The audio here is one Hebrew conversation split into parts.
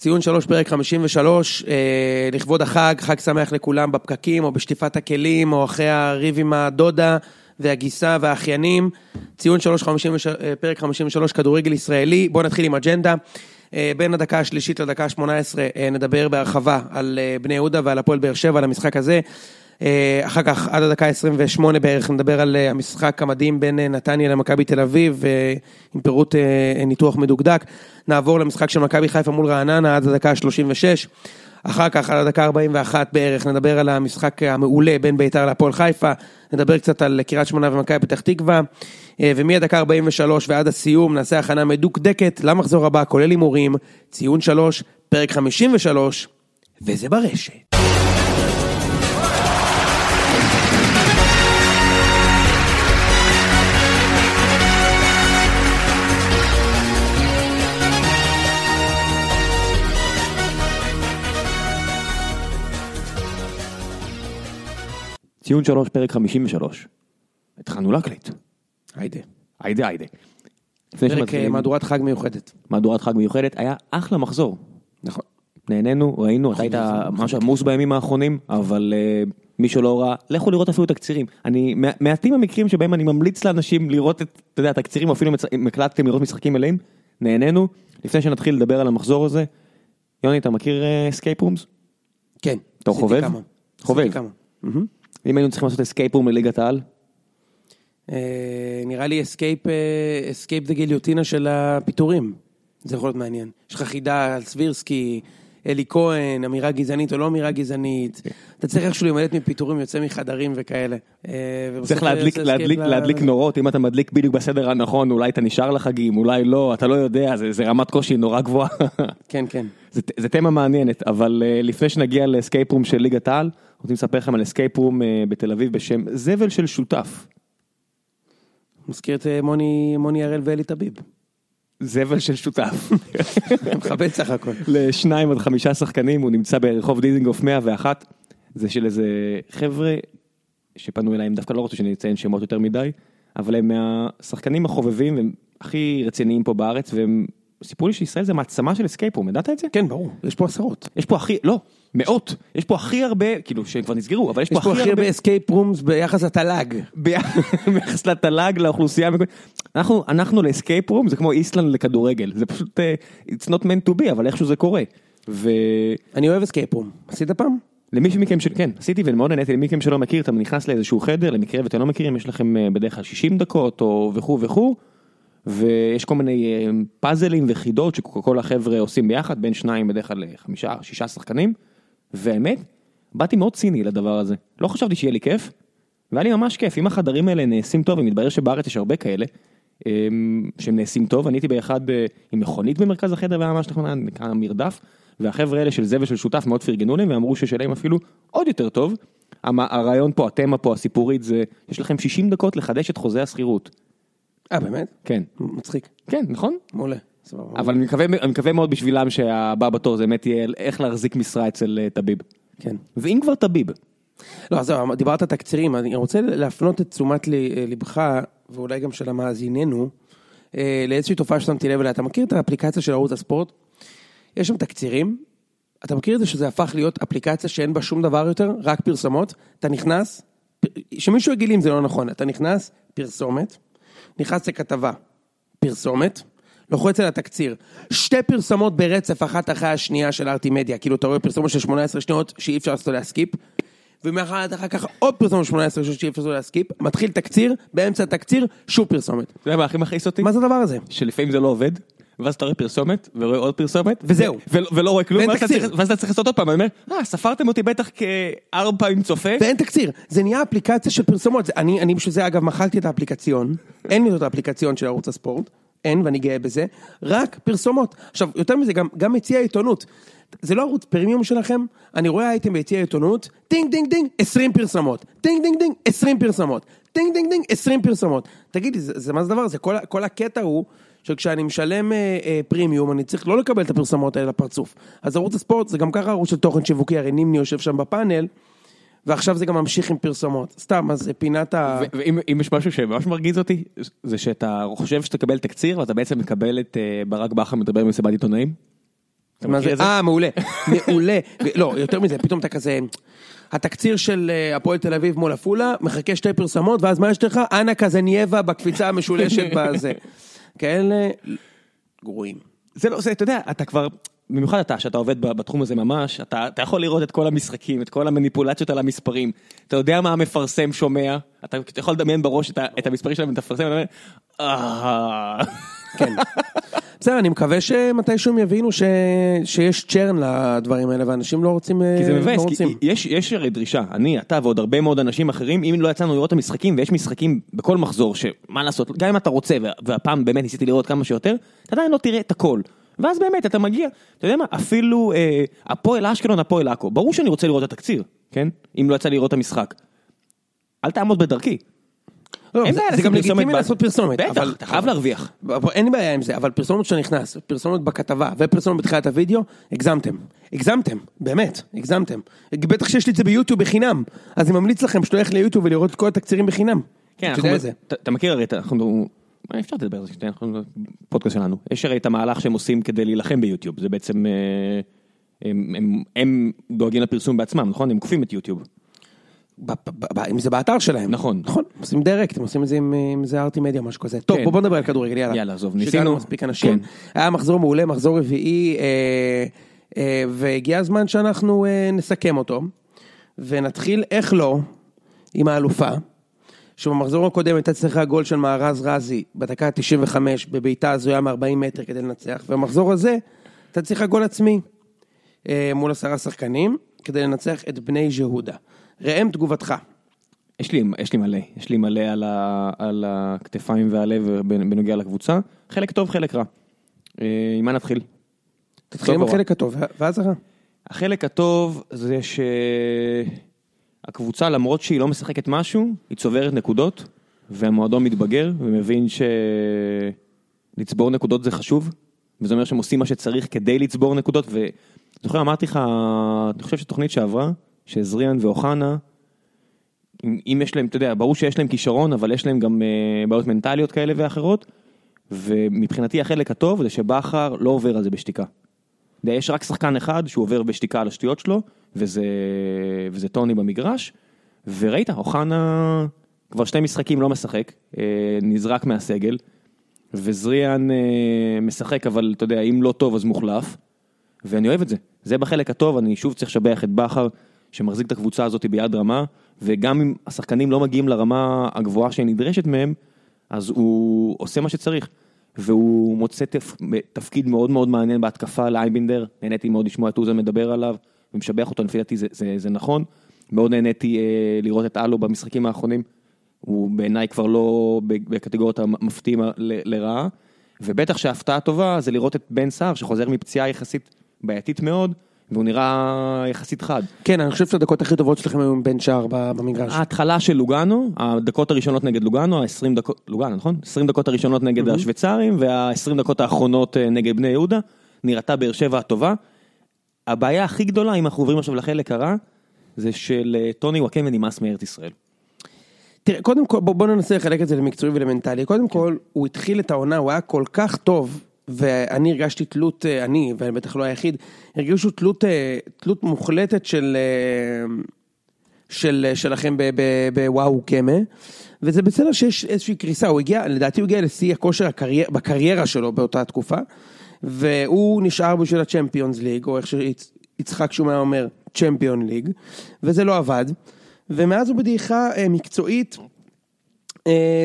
ציון שלוש, פרק 53, אה, לכבוד החג, חג שמח לכולם בפקקים או בשטיפת הכלים או אחרי הריב עם הדודה והגיסה והאחיינים. ציון שלוש, 53, אה, פרק 53, כדורגל ישראלי. בואו נתחיל עם אג'נדה. אה, בין הדקה השלישית לדקה ה-18 אה, נדבר בהרחבה על אה, בני יהודה ועל הפועל באר שבע, על המשחק הזה. אה, אחר כך, עד הדקה ה-28 בערך, נדבר על אה, המשחק המדהים בין אה, נתניה למכבי תל אביב, עם פירוט ניתוח מדוקדק. נעבור למשחק של מכבי חיפה מול רעננה עד הדקה ה-36. אחר כך, עד הדקה ה-41 בערך, נדבר על המשחק המעולה בין בית"ר להפועל חיפה. נדבר קצת על קריית שמונה ומכבי פתח תקווה. ומהדקה 43 ועד הסיום נעשה הכנה מדוקדקת למחזור הבא, כולל הימורים, ציון 3, פרק 53, וזה ברשת. ציון שלוש, פרק 53. התחלנו להקליט. היידה. היידה היידה. פרק אה, מהדורת חג מיוחדת. מהדורת חג מיוחדת, היה אחלה מחזור. נכון. נהנינו, ראינו, אתה היית ממש עמוס בימים האחרונים, אבל אה, מי שלא ראה, לכו לראות אפילו תקצירים. אני, מע- מעטים המקרים שבהם אני ממליץ לאנשים לראות את, אתה יודע, תקצירים, אפילו אם הקלטתם לראות משחקים מלאים, נהנינו. לפני שנתחיל לדבר על המחזור הזה, יוני, אתה מכיר escape rooms? כן. אתה חובב? חובב. אם היינו צריכים לעשות escape room לליגת העל, אה, נראה לי escape, escape the גיליוטינה של הפיטורים. זה יכול להיות מעניין. יש לך חידה על סבירסקי, אלי כהן, אמירה גזענית או לא אמירה גזענית. אתה צריך איכשהו להימלט מפיטורים, יוצא מחדרים וכאלה. אה, צריך להדליק, להדליק, escape ל- להדליק נורות, אם אתה מדליק בדיוק בסדר הנכון, אולי אתה נשאר לחגים, אולי לא, אתה לא יודע, זה, זה רמת קושי נורא גבוהה. כן, כן. זה, זה תמה מעניינת, אבל אה, לפני שנגיע ל escape room של ליגת העל, רוצים לספר לכם על escape room אה, בתל אביב בשם זבל של שותף. מזכיר את אה, מוני מוני הראל ואלי טביב. זבל של שותף. מכבד סך הכל. לשניים עד חמישה שחקנים, הוא נמצא ברחוב דיזינגוף 101, זה של איזה חבר'ה שפנו אליי, הם דווקא לא רצו שאני אציין שמות יותר מדי, אבל הם מהשחקנים החובבים, הם הכי רציניים פה בארץ, והם סיפרו לי שישראל זה מעצמה של escape room, ידעת את זה? כן, ברור. יש פה עשרות. יש פה הכי, לא, מאות, יש פה הכי הרבה, כאילו שהם כבר נסגרו, אבל יש יש פה הכי הרבה, escape rooms ביחס לתל"ג. ביחס לתל"ג, לאוכלוסייה המקומית. אנחנו, אנחנו ל escape room זה כמו איסלנד לכדורגל, זה פשוט, אה, it's not meant to be, אבל איכשהו זה קורה. ולמי אני אוהב escape room. עשית פעם? מכם, ש... כן, עשיתי ומאוד נהניתי, למי מכם שלא מכיר, אתה נכנס לאיזשהו חדר, למקרה ואתם לא מכירים, יש לכם אה, בדרך כלל 60 דקות או וכו' וכו', ויש כל מיני אה, פאזלים וחידות שכל החבר'ה עושים ביחד, בין שניים בדרך כלל לחמישה, שישה שחקנים, והאמת, באתי מאוד ציני לדבר הזה, לא חשבתי שיהיה לי כיף, והיה לי ממש כיף, אם החדרים האלה נעשים טוב, ומתברר שבארץ יש הרבה כאלה, שהם נעשים טוב, אני הייתי באחד אה, עם מכונית במרכז החדר, והיה ממש נכון, נקרא מרדף, והחבר'ה האלה של זה ושל שותף מאוד פרגנו להם, ואמרו ששלהם אפילו עוד יותר טוב. הרעיון פה, התמה פה, הסיפורית, זה, יש לכם 60 דקות לחדש את חוזה השכירות. אה, באמת? כן, מצחיק. כן, נכון? מעולה. אבל אני מקווה, אני מקווה מאוד בשבילם שהבא בתור זה באמת יהיה איך להחזיק משרה אצל אה, טביב. כן. ואם כבר טביב, לא, אז זהו, דיברת תקצירים, אני רוצה להפנות את תשומת לי- לבך, ואולי גם של המאזיננו, אה, לאיזושהי תופעה ששמתי לב אליה. אתה מכיר את האפליקציה של ערוץ הספורט? יש שם תקצירים, אתה מכיר את זה שזה הפך להיות אפליקציה שאין בה שום דבר יותר, רק פרסומות? אתה נכנס, שמישהו יגיד לי אם זה לא נכון, אתה נכנס, פרסומת, נכנס לכתבה, פרסומת, לוחץ על התקציר, שתי פרסומות ברצף אחת אחרי השנייה של ארטי מדיה, כאילו אתה רואה פרסומת של 18 שניות שאי אפשר לעשות עליה skip, ומאחר אחר כך עוד פרסומת של 18 שניות שאי אפשר לעשות עליה skip, מתחיל תקציר, באמצע התקציר, שוב פרסומת. אתה יודע מה הכי מכעיס אותי? מה זה הדבר הזה? שלפעמים זה לא עובד, ואז אתה רואה פרסומת, ורואה עוד פרסומת, וזהו. ולא רואה כלום, ואז אתה. צריך- לעשות עוד פעם, אני אומר, אה, ספרתם אותי בטח כארבע פעמים צופה, ואין תקציר, זה נהיה אפליקציה של פרסומות, אני בשביל זה אגב מחקתי את האפליקציון, אין לי את האפליקציון של ערוץ הספורט, אין ואני גאה בזה, רק פרסומות. עכשיו, יותר מזה, גם, גם יציע עיתונות, זה לא ערוץ פרימיום שלכם, אני רואה אייטם ביציע עיתונות, דינג דינג דינג, 20 פרסומות, דינג דינג דינג, 20 פרסומות, דינג דינג דינג, 20 פרסומות. תגידי, זה, זה מה זה הדבר הזה? כל, כל הקטע הוא שכשאני משלם אה, אה, פרימיום, אני צריך לא לקבל את הפרסומות האלה לפרצוף. אז ערוץ הספורט זה גם ככה ערוץ של תוכן שיווקי, הרי נימני יושב שם בפאנל, ועכשיו זה גם ממשיך עם פרסומות. סתם, אז פינת ה... ואם אם יש משהו שממש מרגיז אותי, זה שאתה חושב שתקבל תקציר, ואתה בעצם מקבל את אה, ברק בכר מדבר במסיבת עיתונאים. אה, מעולה. מעולה. לא, יותר מזה, פתאום אתה כזה... התקציר של אה, הפועל תל אביב מול עפולה, מחכה שתי פרסמות, ואז מה יש לך? אנה קזנייבה בקפיצה המשולשת בזה. כאלה גרועים. זה לא, זה, אתה יודע, אתה כבר, במיוחד אתה, שאתה עובד בתחום הזה ממש, אתה, אתה יכול לראות את כל המשחקים, את כל המניפולציות על המספרים, אתה יודע מה המפרסם שומע, אתה, יכול לדמיין בראש את, ה, את המספרים שלהם, אתה מפרסם, ואתה אומר, אה... כן. בסדר, אני מקווה שמתישהו הם יבינו ש... שיש צ'רן לדברים האלה, ואנשים לא רוצים... כי זה לא מבאס, רוצים. כי יש, יש הרי דרישה, אני, אתה ועוד הרבה מאוד אנשים אחרים, אם לא יצאנו לראות את המשחקים, ויש משחקים בכל מחזור, שמה לעשות, גם אם אתה רוצה, וה- והפעם באמת ניסיתי לראות כמה שיותר, אתה עדיין לא תראה את הכל. ואז באמת אתה מגיע, אתה יודע מה, אפילו אה, הפועל אשקלון, הפועל עכו, ברור שאני רוצה לראות את התקציר, כן? אם לא יצא לי לראות את המשחק. אל תעמוד בדרכי. לא, אין זה, בעיה זה גם לגיטימי לעשות פרסומת. בטח, אתה חייב להרוויח. אין לי בעיה עם זה, אבל פרסומת שאתה נכנס, פרסומת בכתבה ופרסומת בתחילת הוידאו, הגזמתם. הגזמתם, באמת, הגזמתם. בטח שיש לי את זה ביוטיוב בחינם, אז אני ממליץ לכם שתלך ליוטיוב ולראות את כל התקצירים בחינם. כן, אתה מכיר הרי, אנחנו, מה אפשר לדבר על זה, אנחנו פודקאסט שלנו, יש הרי את המהלך שהם עושים כדי להילחם ביוטיוב, זה בעצם, אה, הם דואגים לפרסום בעצמם, נכון? הם כופים את יוטיוב. אם זה באתר שלהם. נכון. נכון, עושים דירקט, הם עושים את זה עם עם זה ארטי מדיה, משהו כזה. טוב, כן. בוא בוא נדבר על כדורגל, יאללה. יאללה, עזוב, ניסינו- מספיק אנשים. כן. היה מחזור מעולה, מחזור רביעי, אה, אה, והגיע הזמן שאנחנו אה, נסכם אותו, ונתחיל, איך לא, עם האלופה, שבמחזור הקודם הייתה צריכה גול של מארז רזי בדקה ה-95 בבעיטה הזויה מ-40 מטר כדי לנצח, ובמחזור הזה הייתה צריכה גול עצמי מול עשרה שחקנים כדי לנצח את בני יהודה. ראם תגובתך. יש לי, יש לי מלא, יש לי מלא על, ה, על הכתפיים והלב בנוגע לקבוצה, חלק טוב, חלק רע. אה, עם מה נתחיל? תתחיל עם? החלק הטוב, ואז הרע. החלק הטוב זה שהקבוצה למרות שהיא לא משחקת משהו, היא צוברת נקודות והמועדון מתבגר ומבין שלצבור נקודות זה חשוב וזה אומר שהם עושים מה שצריך כדי לצבור נקודות וזוכר אמרתי לך, אני חושב שתוכנית שעברה, שזריאן ואוחנה, אם, אם יש להם, אתה יודע, ברור שיש להם כישרון אבל יש להם גם אה, בעיות מנטליות כאלה ואחרות ומבחינתי החלק הטוב זה שבכר לא עובר על זה בשתיקה. אתה יש רק שחקן אחד שהוא עובר בשתיקה על השטויות שלו, וזה, וזה טוני במגרש, וראית, אוחנה כבר שני משחקים לא משחק, אה, נזרק מהסגל, וזריאן אה, משחק, אבל אתה יודע, אם לא טוב אז מוחלף, ואני אוהב את זה. זה בחלק הטוב, אני שוב צריך לשבח את בכר, שמחזיק את הקבוצה הזאת ביד רמה, וגם אם השחקנים לא מגיעים לרמה הגבוהה שנדרשת מהם, אז הוא עושה מה שצריך. והוא מוצא תפ... תפקיד מאוד מאוד מעניין בהתקפה לאייבינדר, נהניתי מאוד לשמוע את אוזן מדבר עליו, ומשבח אותו, לפי דעתי זה, זה, זה נכון. מאוד נהניתי אה, לראות את אלו במשחקים האחרונים, הוא בעיניי כבר לא בקטגוריות המפתיעים ל- לרעה, ובטח שההפתעה טובה זה לראות את בן סער שחוזר מפציעה יחסית בעייתית מאוד, והוא נראה יחסית חד. כן, אני חושב שהדקות הכי טובות שלכם היו עם בן שער במגרש. ההתחלה של לוגאנו, הדקות הראשונות נגד לוגאנו, ה-20 דקות, לוגאנו נכון? 20 דקות הראשונות נגד השוויצרים וה-20 דקות האחרונות אה, נגד בני יהודה, נראתה באר שבע הטובה. הבעיה הכי גדולה, אם אנחנו עוברים עכשיו לחלק הרע, זה של אה, טוני וואקמה נמאס מארץ ישראל. תראה, קודם כל, בוא, בוא ננסה לחלק את זה למקצועי ולמנטלי. קודם כל, הוא התחיל את העונה, הוא היה כל כך טוב, ואני הרגשתי תלות, אה, אני, ואני בטח לא היחיד, הרגישו תלות, אה, תלות מוחלטת של, אה, של, שלכם בוואו קמה, וזה בסדר שיש איזושהי קריסה, הוא הגיע, לדעתי הוא הגיע לשיא הכושר הקרייר, בקריירה שלו באותה תקופה, והוא נשאר בשביל הצ'מפיונס ליג, או איך שיצחק שומע אומר, צ'מפיון ליג, וזה לא עבד, ומאז הוא בדעיכה מקצועית,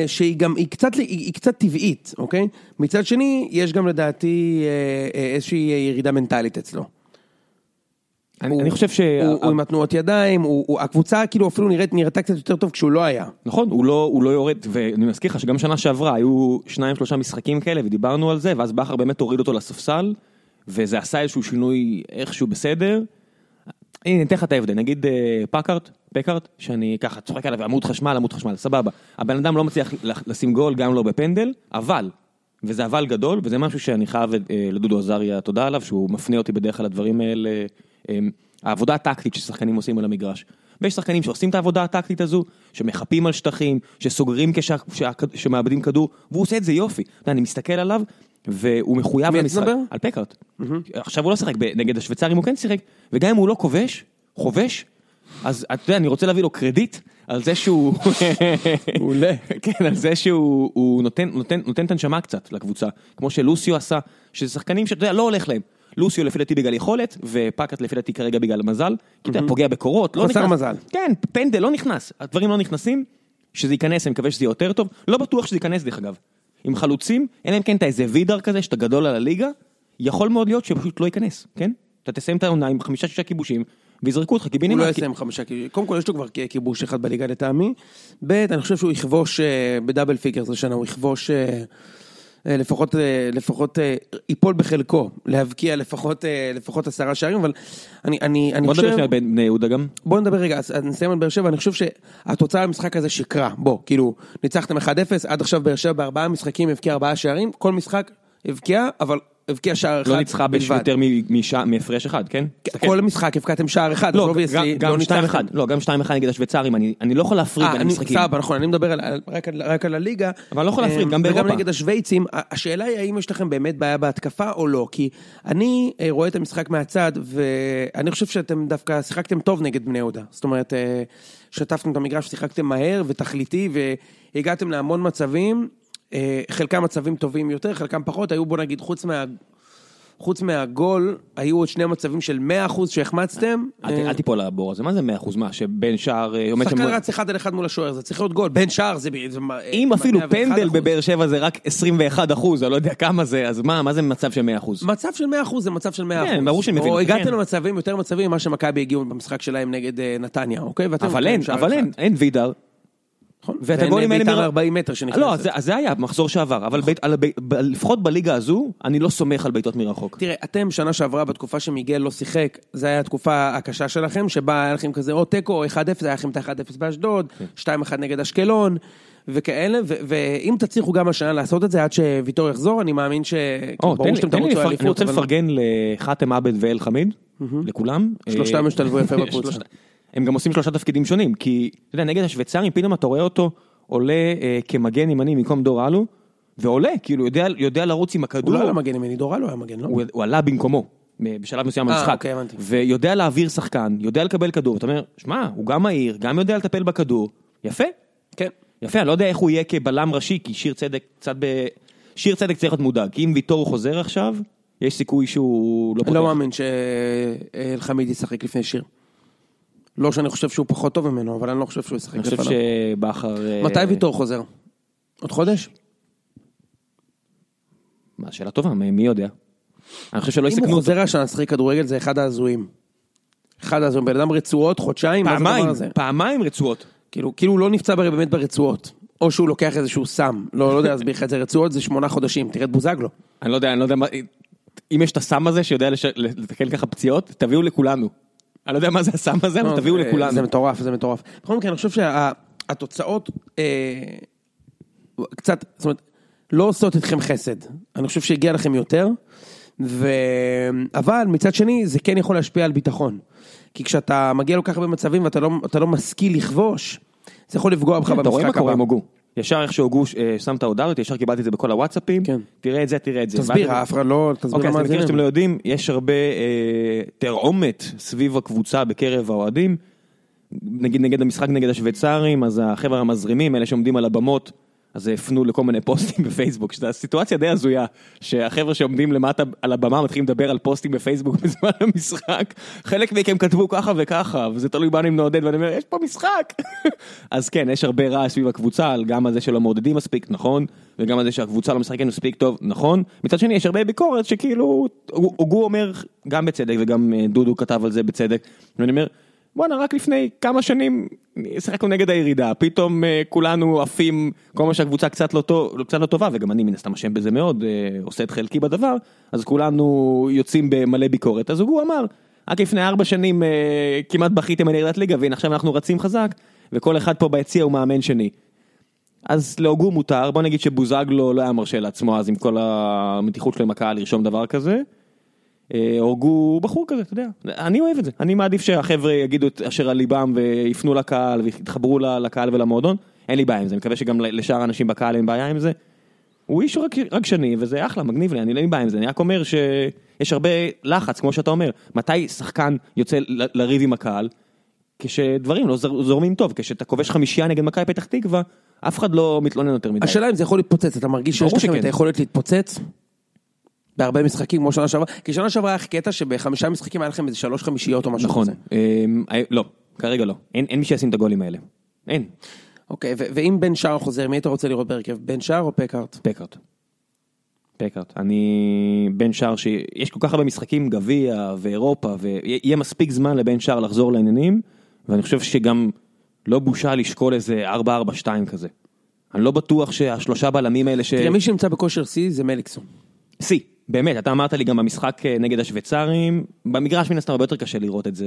שהיא גם, היא קצת, היא, קצת טבעית, אוקיי? מצד שני, יש גם לדעתי אה, אה, איזושהי ירידה מנטלית אצלו. אני, הוא- אני חושב ש... הוא, הוא עם התנועות ידיים, הוא, הוא, הקבוצה כאילו אפילו נראית, נראתה קצת יותר טוב כשהוא לא היה. נכון, הוא לא, הוא לא יורד, ואני מזכיר לך שגם שנה שעברה היו שניים שלושה משחקים כאלה ודיברנו על זה, ואז בכר באמת הוריד אותו לספסל, וזה עשה איזשהו שינוי איכשהו בסדר. הנה, אני אתן לך את ההבדל, נגיד אה, פקארט, פקארט, שאני ככה צוחק עליו, עמוד חשמל, עמוד חשמל, סבבה. הבן אדם לא מצליח לשים גול, גם לא בפנדל, אבל, וזה אבל גדול, וזה משהו שאני חייב אה, לדודו עזריה תודה עליו, שהוא מפנה אותי בדרך כלל לדברים האלה, אה, העבודה הטקטית ששחקנים עושים על המגרש. ויש שחקנים שעושים את העבודה הטקטית הזו, שמחפים על שטחים, שסוגרים כשה- שה- שמאבדים כדור, והוא עושה את זה יופי. אני מסתכל עליו, והוא מחויב מי אתה למשחק. מדבר? על פקארט. עכשיו הוא לא שיחק, נגד השוויצרים הוא כן שיחק, וגם אם הוא לא כובש, חובש, אז אתה יודע, אני רוצה להביא לו קרדיט על זה שהוא... מעולה. כן, על זה שהוא הוא נותן, נותן, נותן את הנשמה קצת לקבוצה, כמו שלוסיו עשה, שזה שחקנים שאתה יודע, לא הולך להם. לוסיו לפי דעתי בגלל יכולת, ופקאט לפי דעתי כרגע בגלל מזל, כי אתה יודע, פוגע בקורות, לא חסר נכנס. מזל. כן, פנדל לא נכנס, הדברים לא נכנסים, שזה ייכנס, אני מקווה שזה יהיה יותר טוב, לא בטוח שזה ייכנס דרך אגב. עם חלוצים, אלא אם כן אתה איזה וידר כזה, שאתה גדול על הליגה, יכול מאוד להיות שפשוט לא ייכנס, כן? אתה תסיים את העונה עם חמישה שישה כיבושים, ויזרקו אותך הוא קיבינימט. לא יסיים חמישה, כי- קודם כל יש לו כבר כיבוש אחד בליגה לטעמי. ב', אני חושב שהוא יכבוש אה, ב double figures השנה, הוא יכבוש אה, אה, לפחות, לפחות ייפול בחלקו, להבקיע לפחות, לפחות עשרה שערים, אבל אני, אני, אני בוא חושב... נדבר שנייה על בני יהודה גם. בוא נדבר רגע, אז נסיים על באר שבע, אני חושב שהתוצאה במשחק הזה שקרה, בוא, כאילו, ניצחתם 1-0, עד עכשיו באר שבע בארבעה משחקים הבקיע ארבעה שערים, כל משחק הבקיע, אבל הבקיע שער אחד לא ניצחה משעה- מהפרש אחד, כן? תסתכל. כל משחק הבקעתם שער אחד, לא, אז obviously גם- גם ניצחתם. 2-1, לא, גם 2-1 נגד השוויצרים, אני לא יכול להפריד אה, בין המשחקים. סבבה, נכון, אני מדבר רק על- הליגה. אבל אני לא יכול להפריד, אה, גם באירופה. וגם נגד השוויצים, השאלה היא האם יש לכם באמת בעיה בהתקפה או לא, כי אני אה, רואה את המשחק מהצד, ואני חושב שאתם דווקא שיחקתם טוב נגד בני יהודה. זאת אומרת, שטפתם את המגרש, שיחקתם מהר ותכליתי, והגעתם להמון מצבים, חלקם מצבים טובים יותר, חלקם פחות, היו בוא נגיד, חוץ מה... חוץ מהגול, היו עוד שני מצבים של 100% שהחמצתם. אל ת- אל תיפול לבור הזה, מה זה 100% מה, שבין שער אה, שחקן. רץ אחד על אחד מול השוער, זה צריך להיות גול. בין שער זה... אם אפילו 101%. פנדל בבאר שבע זה רק 21 אחוז, אני לא יודע כמה זה, אז מה, מה זה מצב של 100 אחוז? מצב של 100% זה מצב של 100%. כן, ברור שאני מבין, או הגעתם כן. למצבים, יותר מצבים ממה שמכבי הגיעו במשחק שלהם נגד אה, נתניה, אוקיי? אבל אין, אבל. אין, אין וידר. נכון. ואת ואין הגולים האלה מר- מ-40 מטר שנכנסת. לא, אז זה- היה מחזור שעבר, אבל בית- על הבי- ב- לפחות בליגה הזו, אני לא סומך על בעיטות מרחוק. תראה, אתם שנה שעברה בתקופה שמיגל לא שיחק, זו הייתה התקופה הקשה שלכם, שבה היה לכם כזה או תיקו או 1-0, היה לכם את ה-1-0 באשדוד, כן. 2-1 נגד אשקלון, וכאלה, ואם תצליחו גם השנה לעשות את זה עד שוויטור יחזור, אני מאמין ש... או, ברור שאתם תרוצו לאליפות, אני רוצה לפרגן לחאתם עבד ואל חמיד, לכולם. שלושתם אה, השתלבו יפה בקבוצה. הם גם עושים שלושה תפקידים שונים, כי אתה יודע, נגד השוויצרים פתאום אתה רואה אותו עולה אה, כמגן ימני במקום דור אלו, ועולה, כאילו יודע- יודע לרוץ עם הוא הכדור. לא היה מגן ימני, דורה לא היה מגן, לא? הוא, הוא עלה במקומו, בשלב מסוים אה, במשחק, אוקיי, הבנתי. ויודע להעביר שחקן, יודע לקבל כדור, אתה אומר, שמע, הוא גם מהיר, גם יודע לטפל בכדור, יפה, כן. יפה, אני לא יודע איך הוא יהיה כבלם ראשי, כי שיר צדק קצת ב... שיר צדק צריך להיות מודאג, כי אם ויטור חוזר עכשיו, יש סיכוי שהוא לא אני לא פותח. מאמין שאלחמיד ישחק לפני שיר. לא שאני חושב שהוא פחות טוב ממנו, אבל אני לא חושב שהוא ישחק אני חושב לפניו. שבכר... אה, מתי ויטור חוזר? עוד חודש? מה, שאלה טובה, מי יודע? אני חושב שלא אם הוא יסכנו אותו. חוזר השנה לשחק כדורגל זה אחד ההזויים. אחד ההזויים, בן אדם רצועות, חודשיים, פעמיים? פעמיים רצועות. כאילו, כאילו הוא לא נפצע באמת ברצועות. או שהוא לוקח איזשהו סם. לא, לא יודע להסביר לך את זה, רצועות זה שמונה חודשים, תראה את בוזגלו. אני לא יודע, אני לא יודע מה... אם יש את הסם הזה שיודע לתקן ככה פציעות, תביאו לכולנו. אני לא יודע מה זה הסם הזה, אבל תביאו זה- לכולנו. זה מטורף, זה מטורף. בכל מקרה, אני חושב שהתוצאות קצת, זאת אומרת, לא עושות אתכם חסד. אני חושב שהגיע לכם יותר, ו... אבל מצד שני, זה כן יכול להשפיע על ביטחון. כי כשאתה מגיע לכל כך הרבה מצבים ואתה לא, לא משכיל לכבוש, זה יכול לפגוע בך כן, אתה רואה מה במשחק קורה הבא. עם הוגו. ישר איך שהוגו אה, שם את ההודעה הזאת, ישר קיבלתי את זה בכל הוואטסאפים. כן. תראה את זה, תראה את זה. תסביר, אף אחד לא, תסביר אוקיי, אז למה למקרה שאתם לא יודעים, יש הרבה אה, תרעומת סביב הקבוצה בקרב האוהדים. נגיד נגד המשחק נגד השוויצרים, אז החבר'ה המזרימים, אלה שעומדים על הבמות, אז הפנו לכל מיני פוסטים בפייסבוק, שזו סיטואציה די הזויה, שהחבר'ה שעומדים למטה על הבמה מתחילים לדבר על פוסטים בפייסבוק בזמן המשחק, חלק מכם כתבו ככה וככה, וזה תלוי בנו אם נעודד, ואני אומר, יש פה משחק. אז כן, יש הרבה רעש סביב הקבוצה, גם על זה שלא מעודדים מספיק, נכון, וגם על זה שהקבוצה לא משחקת מספיק טוב, נכון. מצד שני, יש הרבה ביקורת שכאילו, הוגו אומר, גם בצדק, וגם אה, דודו כתב על זה בצדק, ואני אומר, בואנה, רק לפני כמה שנים שיחקנו נגד הירידה, פתאום אה, כולנו עפים, כל מה שהקבוצה קצת לא, טוב, קצת לא טובה, וגם אני מן הסתם אשם בזה מאוד, אה, עושה את חלקי בדבר, אז כולנו יוצאים במלא ביקורת. אז הוא אמר, רק לפני ארבע שנים אה, כמעט בכיתם על ירידת ליגה, והנה עכשיו אנחנו רצים חזק, וכל אחד פה ביציע הוא מאמן שני. אז להוגו מותר, בוא נגיד שבוזגלו לא היה מרשה לעצמו אז עם כל המתיחות שלו עם הקהל לרשום דבר כזה. אה, הורגו בחור כזה, אתה יודע, אני אוהב את זה, אני מעדיף שהחבר'ה יגידו את אשר על ליבם ויפנו לקהל ויתחברו לקהל ולמועדון, אין לי בעיה עם זה, אני מקווה שגם לשאר האנשים בקהל אין בעיה עם זה. הוא איש רק- רגשני, וזה אחלה, מגניב לי, אני לא עם בעיה עם זה, אני רק אומר שיש הרבה לחץ, כמו שאתה אומר, מתי שחקן יוצא לריב עם הקהל, כשדברים לא זורמים טוב, כשאתה כובש חמישייה נגד מכבי פתח תקווה, אף אחד לא מתלונן יותר מדי. השאלה אם זה יכול להתפוצץ, אתה מרגיש שיש לכם. את היכולת להתפוצץ? בהרבה משחקים כמו שנה שעברה, כי שנה שעברה היה קטע שבחמישה משחקים היה לכם איזה שלוש חמישיות או משהו נכון, כזה. אה, לא, כרגע לא, אין אין מי שישים את הגולים האלה, אין, אוקיי, ואם בן שער חוזר, מי אתה רוצה לראות בהרכב? בן שער או פקארט? פקארט. פקארט, אני בן שער שיש כל כך הרבה משחקים, גביע ואירופה, ויהיה מספיק זמן לבן שער לחזור לעניינים, ואני חושב שגם לא בושה לשקול איזה 4-4-2 כזה. אני לא בטוח שהשלושה בלמים האלה ש... תראה, מי שנמצא בכושר שיא זה מליקסון. שיא, באמת, אתה אמרת לי גם במשחק אה, נגד השוויצרים, במגרש מן הסתם הרבה יותר קשה לראות את זה,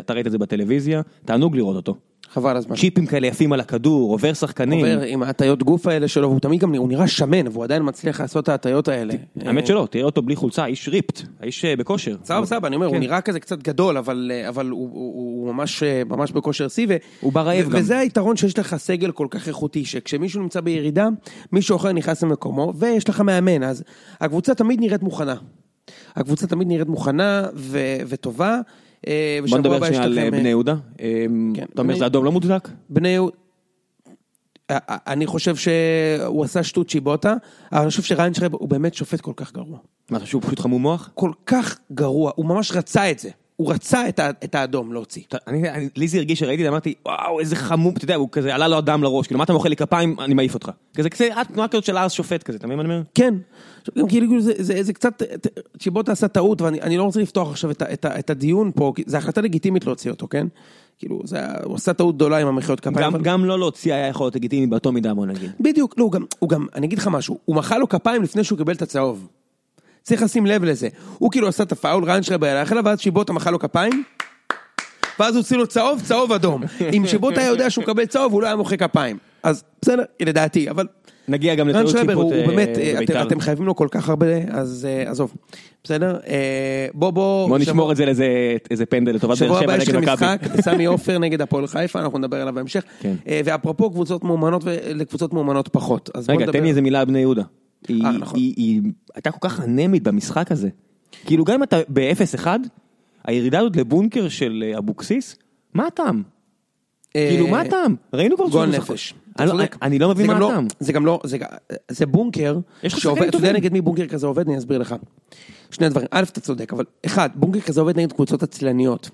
אתה ראית את זה בטלוויזיה, תענוג לראות אותו. חבל הזמן. צ'יפים כאלה יפים על הכדור, עובר שחקנים. עובר עם ההטיות גוף האלה שלו, והוא תמיד גם, הוא נראה שמן, והוא עדיין מצליח לעשות את ההטיות האלה. האמת שלא, תראה אותו בלי חולצה, איש ריפט, האיש אה, בכושר. סבבה, סבבה, אני אומר, הוא כן. נראה כזה קצת גדול, אבל, אבל הוא, הוא ממש, בכושר שיא. ו- הוא ברעב ו- גם. וזה היתרון שיש לך סגל כל כך איכותי, שכשמישהו נמצא בירידה, מישהו אחר נכנס למקומו, ויש לך מאמן, אז הקבוצה תמיד נראית מוכנה. הקבוצה תמיד נראית מוכנה וטובה. אה, בוא נדבר שנייה על אה, אה, בני יהודה. כן, אתה אומר זה אדום לא מוצדק? בני יהודה... אני חושב שהוא עשה שטות שיבוטה, אבל אני חושב שריינשרייב הוא באמת שופט כל כך גרוע. מה, אתה חושב שהוא פשוט חמום מוח? כל כך גרוע, הוא ממש רצה את זה. הוא רצה את, ה- את האדום להוציא. אתה- אני, אני- לי זה הרגיש שראיתי, אמרתי, וואו, איזה חמום, אתה יודע, הוא כזה, עלה לו הדם לראש, כאילו, מה אתה מוחא לי כפיים, אני מעיף אותך. כזה, כזה, את תנועה כזאת של אז שופט כזה, אתה מבין מה אני אומר? כן. עכשיו, גם כאילו זה, זה, זה קצת, שיבוטה עשה טעות, ואני אני לא רוצה לפתוח עכשיו את, את, ה- את הדיון פה, כי זו החלטה לגיטימית להוציא אותו, כן? כאילו, זה, הוא עשה טעות גדולה עם המחיאות כפיים. גם, אבל- גם לא להוציא היה יכול להיות לגיטימי באותו מידה, בוא נגיד. בדיוק, לא, הוא גם, הוא גם, אני אגיד לך משהו, הוא מחא לו כפיים לפני שהוא קיבל את הצהוב. צריך לשים לב לזה. הוא כאילו עשה את הפאול, ריינשרייבר הלך אליו, ואז שיבוטה מחא לו כפיים, ואז הוציא לו צהוב, צהוב אדום. אם שיבוטה היה יודע שהוא מקבל צהוב, הוא לא היה מוחא כפיים. אז בסדר, לדעתי, אבל נגיע גם רן לטעות שיפוט הוא אה, באמת, אה, בבית"ר. אתם- חייבים לו כל כך הרבה, אז אה, עזוב. בסדר? בוא בוא... בוא נשמור את זה לאיזה איזה פנדל לטובת באר שבוע הבא שבע יש נגד לכם מכבי. משחק בסמי עופר נגד הפועל חיפה, אנחנו נדבר עליו בהמשך. כן. ואפרופו קבוצות מאומנות ולקבוצות מאומנות פחות. רגע, תן לי איזה מילה על בני יהודה. היא- אה, נכון. היא היא הייתה כל כך אנמית במשחק הזה. כאילו, גם אם אתה ב-0-1, הירידה הזאת לבונקר של אה, אבוקסיס, מה הטעם? אה, כאילו, מה הטעם? ראינו כבר משחק- נפש. אני לא- לא מבין מה לא- הטעם. זה גם לא, זה בונקר, שעובד- אתה יודע. נגד מי בונקר כזה עובד, אני אסביר לך. שני דברים, א', אתה צודק, אבל אחד, בונקר כזה עובד נגד קבוצות עצלניות.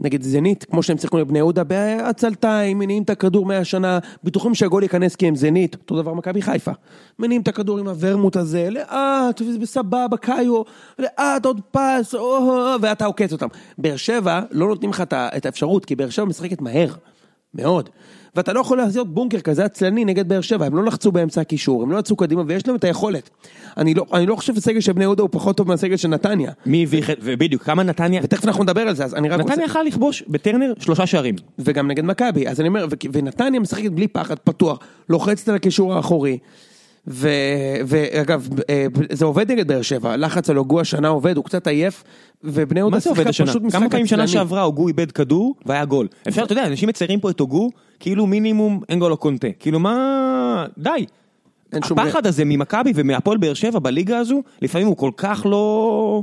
נגד זנית, כמו שהם שיחקו לבני יהודה, בעצלתיים, מניעים את הכדור מהשנה, בטוחים שהגול ייכנס כי הם זנית, אותו דבר מכבי חיפה. מניעים את הכדור עם הוורמוט הזה, לאט, בסבבה, קאיו, לאט, עוד פס, או, ואתה עוקץ אותם. באר שבע, לא נותנים לך את האפשרות, כי באר שבע משחקת מהר, מאוד. ואתה לא יכול לעשות בונקר כזה עצלני נגד באר שבע, הם לא לחצו באמצע הקישור, הם לא יצאו קדימה ויש להם את היכולת. אני לא, אני לא חושב שהסגל של בני יהודה הוא פחות טוב מהסגל של נתניה. מי הביא ובדיוק, כמה נתניה, ותכף אנחנו נדבר על זה, אז אני רק רוצה... נתניה יכלה לכבוש בטרנר שלושה שערים. וגם נגד מכבי, אז אני אומר, ונתניה משחקת בלי פחד, פתוח, לוחצת על הקישור האחורי. ואגב, אה, זה עובד נגד באר שבע, לחץ על הוגו השנה עובד, הוא קצת עייף, ובני יהודה שיחקה השנה? פשוט משחק כמה פעמים שנה עצלני. שעברה הוגו איבד כדור והיה גול. אפשר, אתה יודע, אנשים מציירים פה את הוגו, כאילו מינימום אין גול או קונטה. כאילו מה... די. הפחד הזה ממכבי ומהפועל באר שבע בליגה הזו, לפעמים הוא כל כך לא...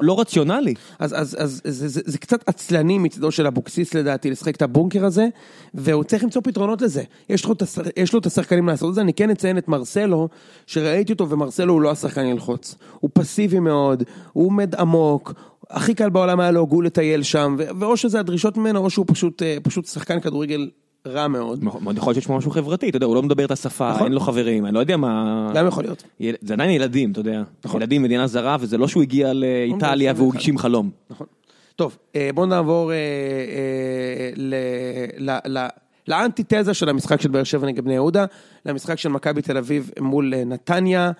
לא רציונלי. אז, אז, אז זה, זה, זה קצת עצלני מצדו של אבוקסיס לדעתי לשחק את הבונקר הזה, והוא צריך למצוא פתרונות לזה. יש לו, יש לו את השחקנים לעשות את זה, אני כן אציין את מרסלו, שראיתי אותו ומרסלו הוא לא השחקן ללחוץ. הוא פסיבי מאוד, הוא עומד עמוק, הכי קל בעולם היה לו גול לטייל שם, ואו שזה הדרישות ממנו, או שהוא פשוט, אה, פשוט שחקן כדורגל רע מאוד. מאוד יכול להיות שיש פה משהו חברתי, אתה יודע, הוא לא מדבר את השפה, נכון. אין לו חברים, אני לא יודע מה... גם יכול להיות. יל- זה עדיין ילדים, אתה יודע. נכון. ילדים מדינה זרה, וזה לא שהוא הגיע לאיטליה והוא הגשים חלום. נכון. טוב, אה, בואו נעבור אה, אה, לאנטיתזה של המשחק של באר שבע נגד בני יהודה, למשחק של מכבי תל אביב מול נתניה.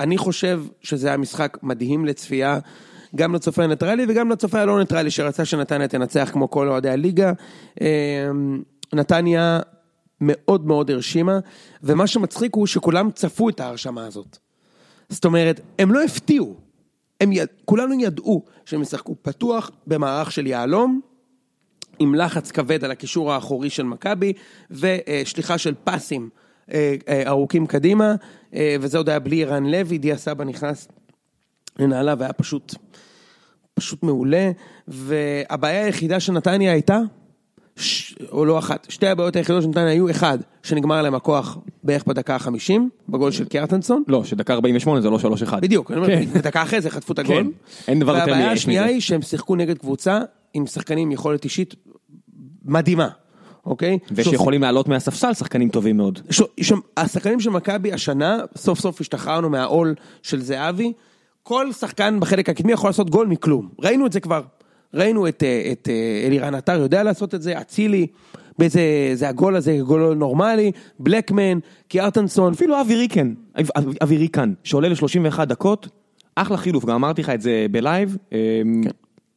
אני חושב שזה היה משחק מדהים לצפייה, גם לצופה הניטרלי וגם לצופה הלא ניטרלי שרצה שנתניה תנצח כמו כל אוהדי הליגה. אה, נתניה מאוד מאוד הרשימה, ומה שמצחיק הוא שכולם צפו את ההרשמה הזאת. זאת אומרת, הם לא הפתיעו. הם יד... כולנו ידעו שהם ישחקו פתוח במערך של יהלום, עם לחץ כבד על הקישור האחורי של מכבי, ושליחה של פסים אה, אה, ארוכים קדימה, אה, וזה עוד היה בלי ערן לוי, דיה סבא נכנס לנעליו והיה פשוט, פשוט מעולה, והבעיה היחידה של נתניה הייתה, ש... או לא אחת, שתי הבעיות היחידות של נתניה היו, אחד, שנגמר להם הכוח בערך בדקה ה-50, בגול של קיארטנסון. לא, שדקה 48 זה לא 3-1. בדיוק, אני אומר, כן. בדקה אחרי זה חטפו את הגול. כן, אין דבר יותר והבעיה מייאש השנייה מזה. היא שהם שיחקו נגד קבוצה עם שחקנים עם יכולת אישית מדהימה, אוקיי? ושיכולים לעלות מהספסל שחקנים טובים מאוד. השחקנים של מכבי השנה, סוף סוף השתחררנו מהעול של זהבי, כל שחקן בחלק הקדמי יכול לעשות גול מכלום. ראינו את זה כבר. ראינו את, אה, את אה, אלירן עטר יודע לעשות את זה, אצילי, באיזה, זה הגול הזה, גול נורמלי, בלקמן, קיארטנסון, אפילו אבי ריקן, אב- אב- אבי ריקן, שעולה ל-31 דקות, אחלה חילוף, גם אמרתי לך את זה ב live. אמ,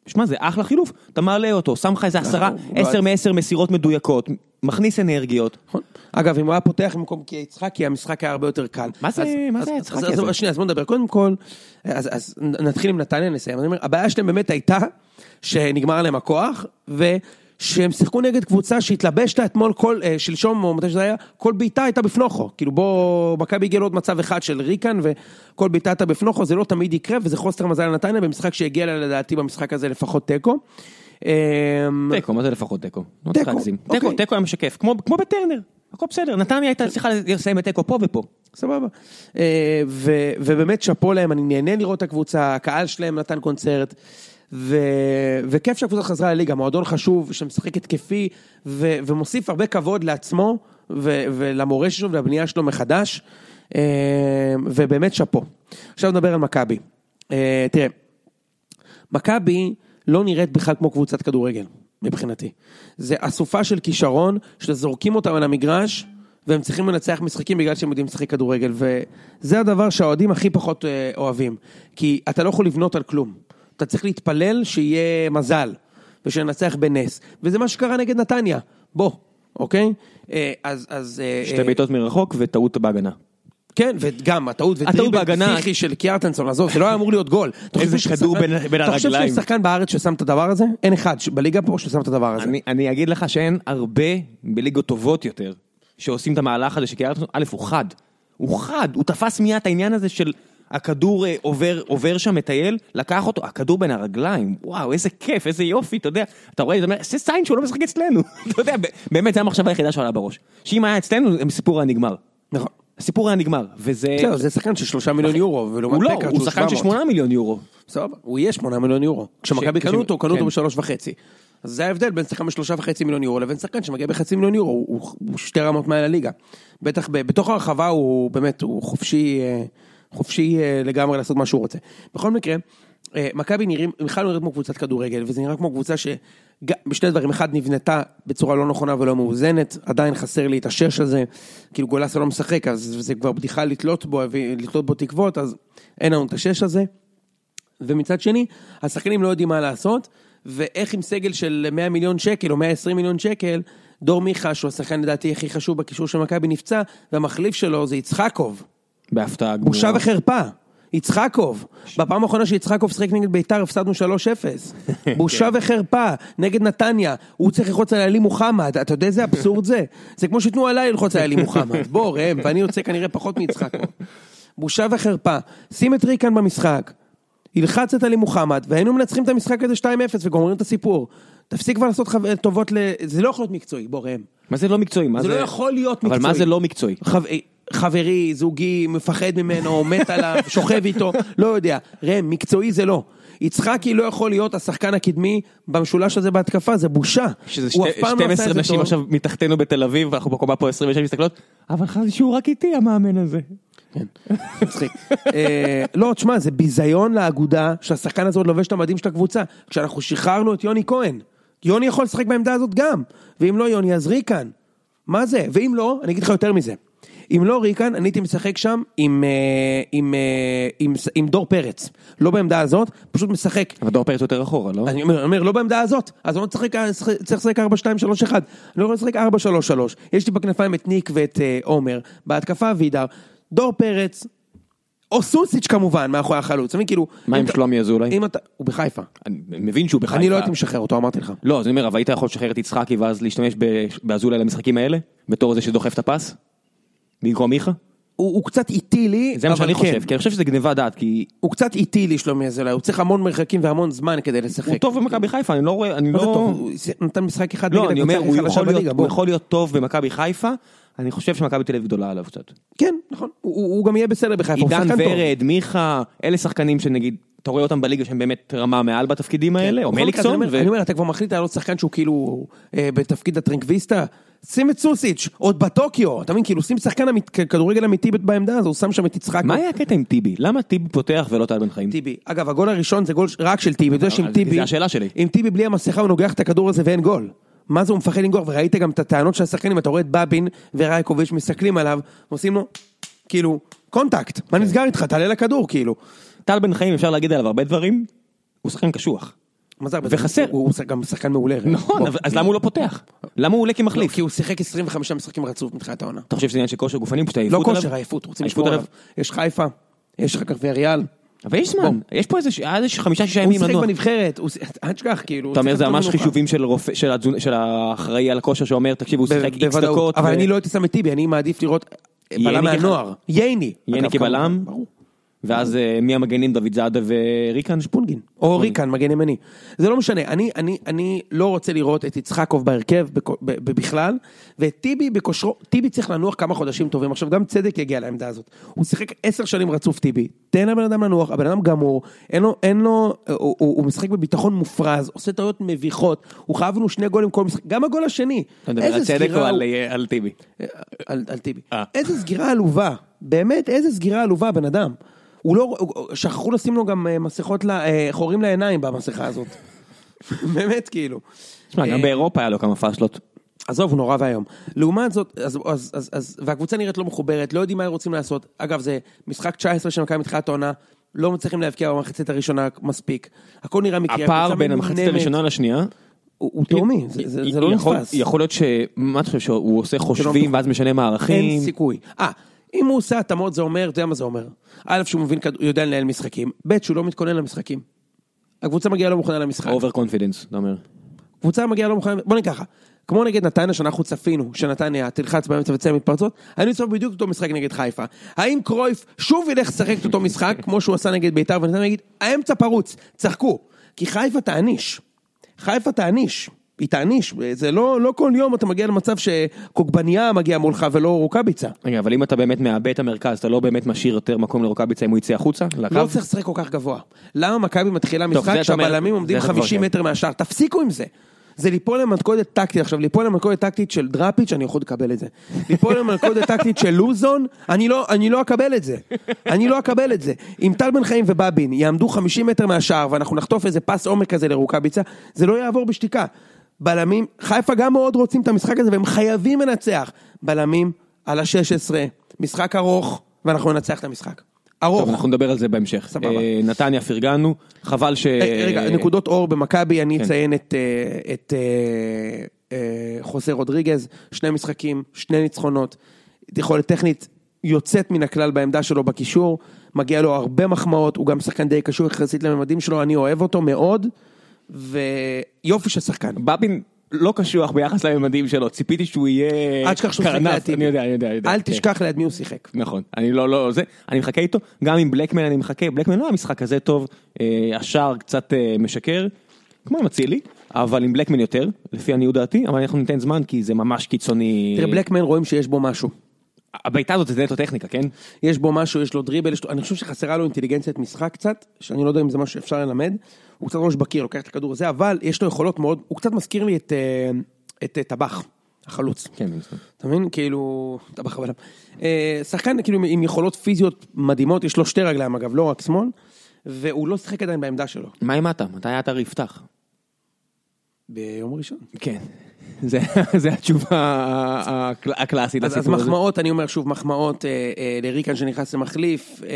שמע, זה אחלה חילוף, אתה מעלה אותו, שם לך איזה עשרה, לא עשר מעשר מסירות מדויקות, מכניס אנרגיות. נכון. אגב, אם הוא היה פותח במקום יצחקי, המשחק היה הרבה יותר קל. מה זה- מה זה יצחקי הזה? שנייה, אז בוא נדבר. קודם כל, אז נתחיל עם נתניה, נסיים. הבעיה שלהם באמת הייתה שנגמר להם הכוח, ושהם שיחקו נגד קבוצה שהתלבשת אתמול כל, אה, שלשום, או מתי שזה היה, כל בעיטה הייתה בפנוכו. כאילו בוא, מכבי הגיע לעוד מצב אחד של ריקן, וכל בעיטה הייתה בפנוכו, זה לא תמיד יקרה, וזה חוסר מזל לנתניה, במשחק שהגיע לה לדעתי במשחק הזה לפחות תיקו. אמ, תיקו, מה זה לפחות תיקו? אוקיי. תיקו, תיקו היה משקף, כמו כמו בטרנר, הכל בסדר, נתניה הייתה צריכה לסיים את תיקו פה ופה. סבבה. אה, ובאמת שאפו להם, אני נהנה לראות את הקבוצה, הקהל שלהם נתן קונצרט, ו- וכיף שהקבוצה חזרה לליגה, מועדון חשוב, שמשחק התקפי, ו- ומוסיף הרבה כבוד לעצמו, ו- ולמורשת שלו ולבנייה שלו מחדש, אה, ובאמת שאפו. עכשיו נדבר על מכבי. אה, תראה, מכבי לא נראית בכלל כמו קבוצת כדורגל, מבחינתי. זה אסופה של כישרון, שזורקים אותם על המגרש, והם צריכים לנצח משחקים בגלל שהם יודעים לשחק כדורגל, וזה הדבר שהאוהדים הכי פחות אה, אוהבים. כי אתה לא יכול לבנות על כלום. אתה צריך להתפלל שיהיה מזל, ושננצח בנס. וזה מה שקרה נגד נתניה. בוא, אוקיי? אה, אז... אז אה, שתי אה, בעיטות מרחוק וטעות בהגנה. כן, וגם הטעות וטריבל פסיכי של קיארטנסון, עזוב, זה לא היה אמור להיות גול. איזה כדור בין- בין אתה חושב הרגליים. שיש שחקן בארץ ששם את הדבר הזה? אין אחד בליגה פה ששם את הדבר הזה. אני, אגיד לך שאין הרבה בליגות טובות יותר שעושים את המהלך הזה שקיארטסון, א', הוא חד. הוא חד, הוא תפס מיד את העניין הזה של הכדור אה, עובר, עובר שם, מטייל, לקח אותו, הכדור בין הרגליים, וואו, איזה כיף, איזה יופי, אתה יודע, אתה רואה, אתה אומר, זה סיין שהוא לא משחק אצלנו, אתה יודע, באמת, זו המחשבה היחידה שעולה בראש. שאם היה אצלנו, הסיפור היה נגמר. נכון. הסיפור היה נגמר, וזה... בסדר, זה שחקן של שלושה מיליון יורו, ולעומת הוא לא, פקארט הוא שהוא שחקן של 700. שמונה מיליון יורו. סבבה, הוא יהיה שמונה מיליון יורו. כשמכבי קנו אותו, קנו אותו כן. בשלוש וחצי. אז זה ההבדל בין שחקן בשלושה וחצי מיליון יורו לבין שחקן שמגיע בחצי מיליון יורו, הוא- הוא הוא שתי רמות מעל הליגה. בטח בתוך הרחבה הוא באמת, הוא חופשי, אה, חופשי אה, לגמרי לעשות מה שהוא רוצה. בכל מקרה, אה, מכבי נראים, בכלל נראית כמו קבוצת כדורגל, וזה נראה כמו קבוצה שבשני דברים, אחד נבנתה בצורה לא נכונה ולא מאוזנת, עדיין חסר לי את השש הזה, כאילו גולסה לא משחק, אז זה כבר בדיחה לתלות בו, לתלות בו תקוות, אז אין לנו את השש הזה. ומצד שני, השחקנים לא יודעים מה לעשות, ואיך עם סגל של 100 מיליון שקל או 120 מיליון שקל, דור מיכה, שהוא השחקן לדעתי הכי חשוב בקישור של מכבי, נפצע, והמחליף שלו זה יצחקוב. בהפתעה גמורה. בושה וחרפה. יצחקוב, בפעם האחרונה שיצחקוב שיחק נגד ביתר הפסדנו 3-0. בושה וחרפה, נגד נתניה, הוא צריך ללחוץ על עלי מוחמד, אתה יודע איזה אבסורד זה? זה כמו שתנו עליי ללחוץ על עלי מוחמד, בוא ראם, ואני יוצא כנראה פחות מיצחקוב. בושה וחרפה, שים את ריקן במשחק, ילחץ את עלי מוחמד, והיינו מנצחים את המשחק הזה 2-0 וגומרים את הסיפור. תפסיק כבר לעשות חו- טובות ל... זה לא יכול להיות מקצועי, בוא ראם. מה זה לא מקצועי? מה זה לא יכול להיות אבל מה מקצועי. זה לא מקצועי? חב... חברי, זוגי, מפחד ממנו, מת עליו, שוכב איתו, לא יודע. ראם, מקצועי זה לא. יצחקי לא יכול להיות השחקן הקדמי במשולש הזה בהתקפה, זה בושה. שזה שתי- אף פעם לא עשה 12 את זה נשים. עכשיו מתחתנו בתל אביב, ואנחנו בקומה פה 26 מסתכלות, אבל חשבתי שהוא רק איתי המאמן הזה. מצחיק. אה, לא, תשמע, זה ביזיון לאגודה שהשחקן הזה עוד לובש את המדים של הקבוצה. כשאנחנו שחררנו את יוני כהן. יוני יכול לשחק בעמדה הזאת גם. ואם לא יוני, אז ריקן. מה זה? ואם לא, אני אגיד לך יותר מזה. אם לא ריקן, אני הייתי משחק שם עם, אה, עם, אה, עם, עם דור פרץ. לא בעמדה הזאת, פשוט משחק. אבל דור פרץ יותר אחורה, לא? אני אומר, אני אומר, לא בעמדה הזאת, אז אני לא צריך לשחק- צריך לשחק 4, 2, 3, 1, אני לא יכול לשחק 4, 3, 3. יש לי בכנפיים את ניק ואת אה, עומר, בהתקפה אבידר, דור פרץ, או סוסיץ' כמובן, מאחורי החלוץ, אני כאילו... מה עם שלומי אזולאי? אם אתה... הוא בחיפה. אני מבין שהוא בחיפה. אני לא הייתי משחרר אותו, אמרתי לך. לא, אז אני אומר, אבל היית יכול לשחרר את יצחקי ואז להשתמש באזולאי למשחקים האלה? בתור זה שדוחף את הפס? במקום מיכה? הוא, הוא קצת איטי לי, זה מה אבל שאני כן. חושב, כי אני חושב שזה גניבה דעת, כי הוא קצת איטי לי שלומי אזולאי, הוא צריך המון מרחקים והמון זמן כדי לשחק. הוא טוב במכבי חיפה, אני לא רואה, אני לא... טוב? הוא נתן משחק אחד לא, אני אומר, הוא יכול להיות-. הוא יכול להיות טוב במכבי חיפה, אני חושב שמכבי תל אביב גדולה עליו קצת. כן, נכון, הוא, הוא, גם יהיה בסדר בחיפה, הוא עידן שחקן טוב. ורד, מיכה, אלה שחקנים שנגיד, אתה רואה אותם בליגה שהם באמת רמה מעל בתפקידים האלה, או מקרה, מליקסון, אני אומר- אתה כבר מחליט על עוד שחקן שהוא כאילו אה, בתפקיד הטרנקוויסטה, שים את סוסיץ', עוד בטוקיו, אתה מבין, כאילו שים שחקן כדורגל אמיתי בעמדה הזו, הוא שם שם את יצחק. מה היה הקטע עם טיבי? למה טיבי פותח ולא טל בן חיים? טיבי. אגב, הגול הראשון זה גול רק של טיבי, אתה יודע שעם טיבי, זה השאלה שלי. עם טיבי בלי המסכה הוא נוגח את הכדור הזה ואין גול. מה זה הוא מפחד לנגוח, וראית גם את הטענות של השחקנים, אתה רואה את בבין ורייקוביץ' מסתכלים עליו, ועושים לו, כאילו, קונטקט, מה נסגר איתך, תעלה לכדור, כאילו. טל בן חיים אפשר להגיד עליו הרבה דברים, הוא שחקן קשוח. וחסר. הוא גם שחקן מעולה. נכון, אז למה הוא לא פותח? למה הוא עולה לא, כמחליף? כי הוא שיחק 25 משחקים רצוף מתחילת העונה. אתה חושב שזה עניין של כושר גופני? פשוט לא עייפות עליו? כושר, עייפות, רוצים לשמור עליו? יש חיפה, יש אחר כך ויאריאל. אבל יש זמן, יש פה איזה ש- היה איזה חמישה שישה הוא ימים שיחק לנוח. בנבחרת, אל תשכח, כאילו. אתה אומר זה ממש. חישובים של האחראי על הכושר שאומר תקשיב הוא שיחק איקס. דקות. אבל אני לא הייתי שם את טיבי, אני מעדיף לראות בלם מהנוער. ייני. ייני כבלם? ברור. ואז אה, מי המגנים דוד זאדה וריקן? שפונגין. או ריקן, מגן ימני. זה לא משנה, אני, אני, אני לא רוצה לראות את יצחקוב בהרכב בכ- בכלל, ואת טיבי בכושרו, טיבי צריך לנוח כמה חודשים טובים, עכשיו גם צדק יגיע לעמדה הזאת. הוא שיחק עשר שנים רצוף טיבי, תן לבן אדם לנוח, הבן אדם גמור, אין לו, אין לו, הוא, הוא, הוא משחק בביטחון מופרז, עושה טעויות מביכות, הוא חייב לנו שני גולים כל משחק, גם הגול השני. אתה מדבר על צדק או על, אה, על טיבי? על, על טיבי. אה. איזה סגירה עלובה, באמת, איזה סגירה עלובה, בן אדם. הוא לא, שכחו לשים לו גם אה, מסכות, אה, חורים לעיניים במסכה הזאת. באמת, כאילו. תשמע, גם אה, באירופה היה לו כמה פאשלות. עזוב, הוא נורא ואיום. לעומת זאת, אז, אז, אז, אז, והקבוצה נראית לא מחוברת, לא יודעים מה הם רוצים לעשות. אגב, זה משחק 19 של מכבי מתחילת העונה, לא מצליחים להבקיע במחצית הראשונה מספיק. הכל נראה מקרי. הפער בין המחצית. הראשונה לשנייה, הוא תהומי, זה- זה זה לא יכול- נתפס. יכול להיות ש... מה אתה חושב, שהוא עושה חושבים ואז משנה מערכים? אין סיכוי. אה, אם הוא עושה התאמות זה אומר, אתה יודע מה זה אומר? א', שהוא מבין, כדור- יודע לנהל משחקים, ב', שהוא לא מתכונן למשחקים. הקבוצה מגיעה לא מוכנה למשחק. over confidence, אתה אומר. קבוצה מגיעה לא מוכנה, בוא נגיד ככה, כמו נגד נתניה שאנחנו צפינו, שנתניה תלחץ באמצע ומתפרצות, אני צופה בדיוק אותו משחק נגד חיפה. האם קרויף שוב ילך לשחק את אותו משחק, כמו שהוא עשה נגד בית"ר ונתניה, יגיד, האמצע פרוץ, צחקו. כי חיפה תעניש. חיפה תעניש. היא תעניש, זה לא, לא כל יום אתה מגיע למצב שקוגבניה מגיע מולך ולא רוקאביצה. רגע, אבל אם אתה באמת מאבד את המרכז, אתה לא באמת משאיר יותר מקום לרוקאביצה אם הוא יצא החוצה? לקו? לא צריך לשחק כל כך גבוה. למה מכבי מתחילה משחק אתה אומר- שהבלמים זה עומדים אתה כבר 50 כן. מטר מהשאר? תפסיקו עם זה. זה ליפול למתכונת טקטית, עכשיו ליפול למתכונת טקטית של דראפיץ', אני יכול לקבל את זה. ליפול למתכונת טקטית של לוזון, אני לא, אני לא אקבל את זה. אני לא אקבל את זה. אם טל בן חיים ובבין יעמדו 50 מטר מהשאר ואנחנו נחטוף איזה פס עומק כזה לרוקאביצה, זה לא יעבור בשתיקה. בלמים, חיפה גם מאוד רוצים את המשחק הזה והם חייבים לנצח. בלמים על ה-16, משחק ארוך, ואנחנו ננצח את המשחק. ארוך. טוב, אנחנו נדבר על זה בהמשך. סבבה. אה, נתניה פרגנו, חבל ש... אה, רגע, נקודות אור במכבי, אני אציין את, אה, את אה, אה, חוסה רודריגז, שני משחקים, שני ניצחונות, יכולת טכנית יוצאת מן הכלל בעמדה שלו בקישור, מגיע לו הרבה מחמאות, הוא גם שחקן די קשור יחסית לממדים שלו, אני אוהב אותו מאוד, ויופי של שחקן. בבין לא קשוח ביחס לממדים שלו, ציפיתי שהוא יהיה אל תשכח שהוא שיחק קרנף, ליד טיבי. אני יודע, אני יודע, אני יודע. אל כן. תשכח ליד מי הוא שיחק. נכון, אני לא, לא, זה, אני מחכה איתו, גם עם בלקמן אני מחכה, בלקמן לא היה משחק כזה טוב, אה, השער קצת אה, משקר, כמו עם אצילי, אבל עם בלקמן יותר, לפי עניות דעתי, אבל אנחנו ניתן זמן כי זה ממש קיצוני. תראה, בלקמן רואים שיש בו משהו. הבעיטה הזאת זה נטו טכניקה, כן? יש בו משהו, יש לו דריבל, יש לו, אני חושב שחסרה לו אינטליגנציית משחק קצת, שאני לא יודע אם זה משהו שאפשר ללמד, הוא קצת ראש בקיר, לוקח את הכדור הזה, אבל יש לו יכולות מאוד, הוא קצת מזכיר לי את, אה, את אה, טבח, החלוץ. כן. אתה מבין? כאילו, טבח הבלם. אה, שחקן כאילו עם יכולות פיזיות מדהימות, יש לו שתי רגליים אגב, לא רק שמאל, והוא לא שיחק עדיין בעמדה שלו. מה עם אתה? מתי אתה יפתח? ביום ראשון. כן. זה, זה התשובה הקל- הקלאסית אז, אז לסיפור הזה. מחמאות, אני אומר שוב, מחמאות אה, אה, לריקן שנכנס למחליף, אה,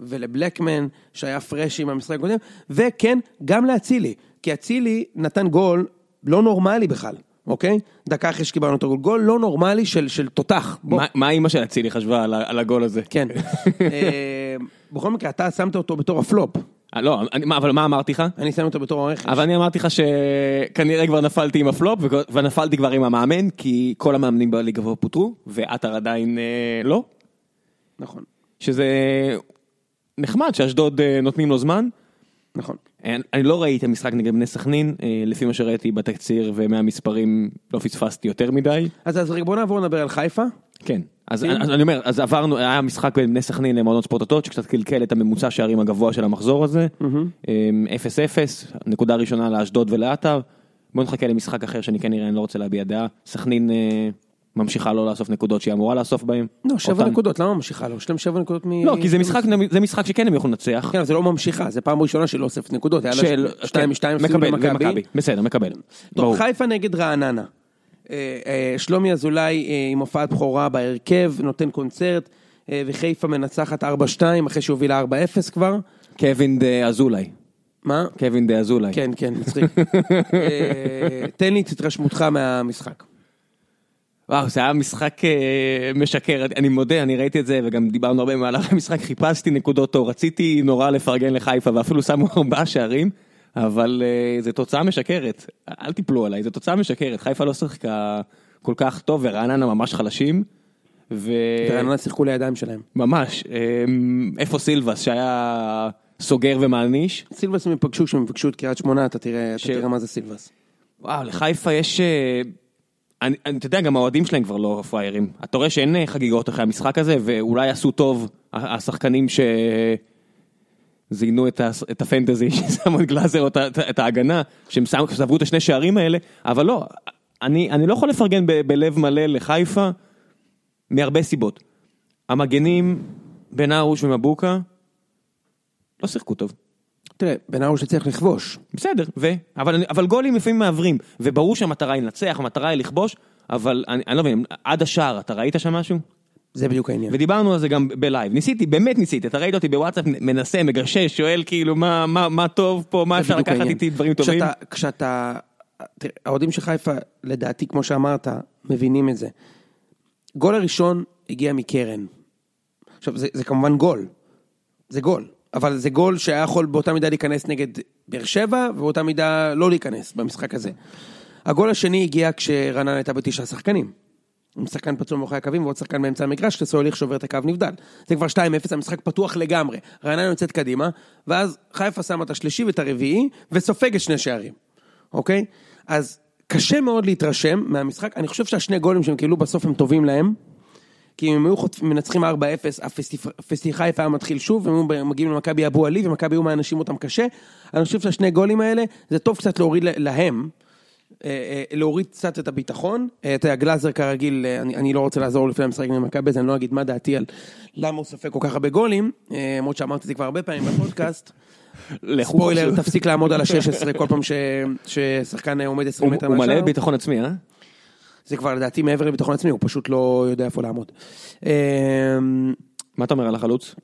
ולבלקמן שהיה פרשי במשחק הקודם, וכן, גם לאצילי, כי אצילי נתן גול לא נורמלי בכלל, אוקיי? דקה אחרי שקיבלנו את הגול, גול לא נורמלי של, של תותח. מה- אימא של אצילי חשבה על על הגול הזה? כן. בכל מקרה, אתה שמת אותו בתור הפלופ. אה, לא, אני- אבל מה אמרתי לך? אני שם אותו בתור הרכש. אבל אני אמרתי לך שכנראה כבר נפלתי עם הפלופ ונפלתי כבר עם המאמן כי כל המאמנים בליגה כבר פוטרו ועטר עדיין אה, לא, נכון, שזה נחמד שאשדוד אה, נותנים לו זמן. נכון. אני אני לא ראיתי את המשחק נגד בני סכנין, אה, לפי מה שראיתי בתקציר ומהמספרים לא פספסתי יותר מדי. אז אז רגע בוא נעבור לדבר על חיפה. כן, אז כן. אז אני אומר, אז עברנו, היה משחק בין בני סכנין למועדון ספורט הטוט שקצת קלקל את הממוצע שערים הגבוה של המחזור הזה. אמ, 0-0, נקודה ראשונה לאשדוד ולעטר. בוא נחכה למשחק אחר שאני כן נראה, אני לא רוצה להביע דעה. סכנין אה, ממשיכה לא לאסוף נקודות שהיא אמורה לאסוף בהם. לא, שבע אותן- נקודות, למה ממשיכה לו? יש להם שבע נקודות מ... לא, כי זה משחק, זה משחק שכן הם יכולים לנצח. כן, זה לא ממשיכה, זה פעם ראשונה שלא אוספת נקודות. היה לה שתיים כן, משתיים הפסידו מקבל, למכבי. ומכבי. בסדר, מקבל. טוב. חיפה נגד רעננה. אה, אה, שלומי אזולאי אה, עם הופעת בכורה בהרכב, נותן קונצרט, וחיפה מנצחת 4-2 אחרי שהובילה 4-0 כבר. קווין דה אזולאי. מה? קווין דה אזולאי. כן, כן, מצחיק. תן לי את התרשמותך מהמשחק. וואו, זה היה משחק משקר, אני מודה, אני ראיתי את זה וגם דיברנו הרבה במהלך המשחק, חיפשתי נקודות טוב, רציתי נורא לפרגן לחיפה ואפילו שמו ארבעה שערים, אבל אה, זו תוצאה משקרת, אל תיפלו עליי, זו תוצאה משקרת, חיפה לא שיחקה כל כך טוב ורעננה ממש חלשים, ו... ורעננה שיחקו לידיים שלהם. ממש, אה, איפה סילבס שהיה סוגר ומעניש? סילבס הם יפגשו, כשהם יפגשו את קריית שמונה, אתה תראה אתה ש- תראה מה זה סילבס. וואו, לחיפה יש... אה, אני, אני, אתה יודע, גם האוהדים שלהם כבר לא פראיירים. אתה רואה שאין חגיגות אחרי המשחק הזה, ואולי עשו טוב השחקנים שזיינו את, הס- את הפנטזי, ששמו את גלאזר או את, את ההגנה, שהם ספגו את השני שערים האלה, אבל לא, אני, אני לא יכול לפרגן ב, בלב מלא לחיפה, מהרבה סיבות. המגנים, בן ארוש ומבוקה, לא שיחקו טוב. תראה, בן ארוש הצליח לכבוש. בסדר, ו? אבל, אבל גולים לפעמים מעוורים, וברור שהמטרה היא לנצח, המטרה היא לכבוש, אבל אני, אני לא מבין, עד השער, אתה ראית שם משהו? זה בדיוק העניין. ודיברנו על זה גם בלייב, ניסיתי, באמת ניסיתי, אתה ראית אותי בוואטסאפ מנסה, מגשש, שואל כאילו מה, מה, מה טוב פה, מה אפשר לקחת העניין. איתי דברים טובים? כשאתה, כשאתה, תראה, האוהדים של חיפה, לדעתי, כמו שאמרת, מבינים את זה. גול הראשון הגיע מקרן. עכשיו, זה, זה כמובן גול. זה גול. אבל זה גול שהיה יכול באותה מידה להיכנס נגד באר שבע, ובאותה מידה לא להיכנס במשחק הזה. הגול השני הגיע כשרעננה הייתה בתשעה שחקנים. עם שחקן פצוע מאחורי הקווים ועוד שחקן באמצע המגרש, כשסוליך שובר את הקו נבדל. זה כבר 2-0, המשחק פתוח לגמרי. רעננה יוצאת קדימה, ואז חיפה שמה את השלישי ואת הרביעי, וסופגת שני שערים, אוקיי? אז קשה מאוד להתרשם מהמשחק, אני חושב שהשני גולים שהם קיבלו בסוף הם טובים להם, כי אם הם היו חוטפ- מנצחים 4-0, הפסטי חיפה היה מתחיל שוב, הם היו מגיעים למכבי אבו עלי, ומכבי היו מאנשים אותם קשה. אני חושב שהשני גולים האלה, זה טוב קצת להוריד להם, להוריד קצת את הביטחון. אה, אתה יודע, גלאזר כרגיל, אה, אני, אני לא רוצה לעזור לפני המשחק עם מכבי, אז אני לא אגיד מה דעתי על למה הוא סופג כל כך הרבה גולים, אה, למרות שאמרתי את זה כבר הרבה פעמים בפודקאסט. ספוילר. תפסיק לעמוד על ה-16 כל פעם ש- ששחקן אה, עומד 20 הוא מטר הוא מלא מהשאר. ביטחון עצמי, אה? זה כבר לדעתי מעבר לביטחון עצמי, הוא פשוט לא יודע איפה לעמוד. אה, מה אתה אומר על החלוץ?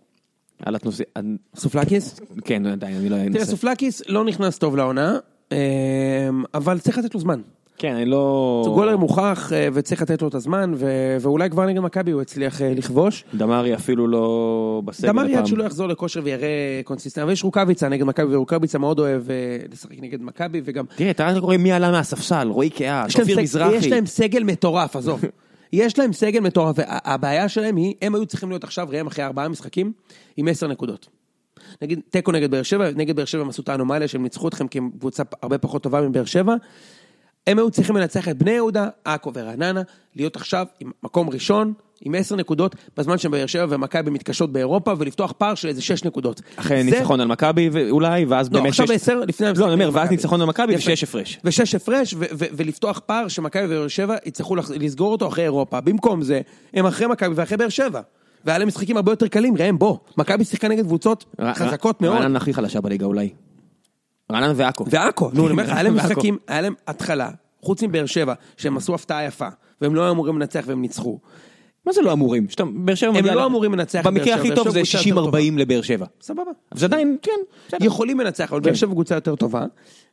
על התנוסי... סופלקיס? כן, עדיין, אני לא תראה, אנסה. סופלקיס לא נכנס טוב לעונה, אה, אבל צריך לתת לו זמן. כן, אני לא... גולר מוכח אה, וצריך לתת לו את הזמן, ו- ואולי כבר נגד מכבי הוא הצליח אה, לכבוש. דמרי אפילו לא בסגל דמרי עד הפעם. שלא יחזור לכושר ויראה consistent, אבל יש רוקאביצה נגד מכבי, ורוקאביצה מאוד אוהב אה, לשחק נגד מכבי, וגם... תראה, אתה רואה מי עלה מהספסל, רועי קהה, אופיר סג- מזרחי. יש להם סגל מטורף, עזוב. יש להם סגל מטורף, והבעיה שלהם היא, הם היו צריכים להיות עכשיו, ראם, אחרי ארבעה משחקים, עם עשר נקודות. נגיד, תיקו נגד באר שבע, נגד באר שבע הם עשו את האנומליה שהם ניצחו אתכם כי הם קבוצה הרבה פחות טובה מבאר שבע. הם היו צריכים לנצח את בני יהודה, עכו ורעננה, להיות עכשיו עם מקום ראשון, עם עשר נקודות, בזמן שבאר שבע ומכבי מתקשות באירופה, ולפתוח פער של איזה שש נקודות. אחרי זה- ניצחון על מכבי אולי, ואז לא, באמת עכשיו שש- עשר, לפני לא, אני אומר, ואז. ניצחון על מכבי. ושש הפרש. ושש הפרש, ולפתוח פער שמכבי ובאר שבע יצטרכו לסגור אותו אחרי אירופה. במקום זה, הם אחרי מכבי ואחרי באר שבע. והיה להם משחקים הרבה יותר קלים, ראם, בוא. מכבי שיחקה נגד קבוצות חזקות מאוד. רעננה הכי חלשה בליגה אולי. רעננה ועכו. ועכו, נו, אני אומר לך, היה להם. משחקים, היה להם התחלה, חוץ מבאר שבע, שהם עשו הפתעה יפה, והם לא היו אמורים לנצח והם ניצחו. מה זה לא אמורים? שאתה, באר שבע הם לא אמורים לנצח את באר במקרה שבע, הכי באר טוב זה קבוצה יותר 60-40 לבאר שבע. סבבה. זה עדיין, כן. יכולים לנצח, אבל באר שבע קבוצה יותר טובה,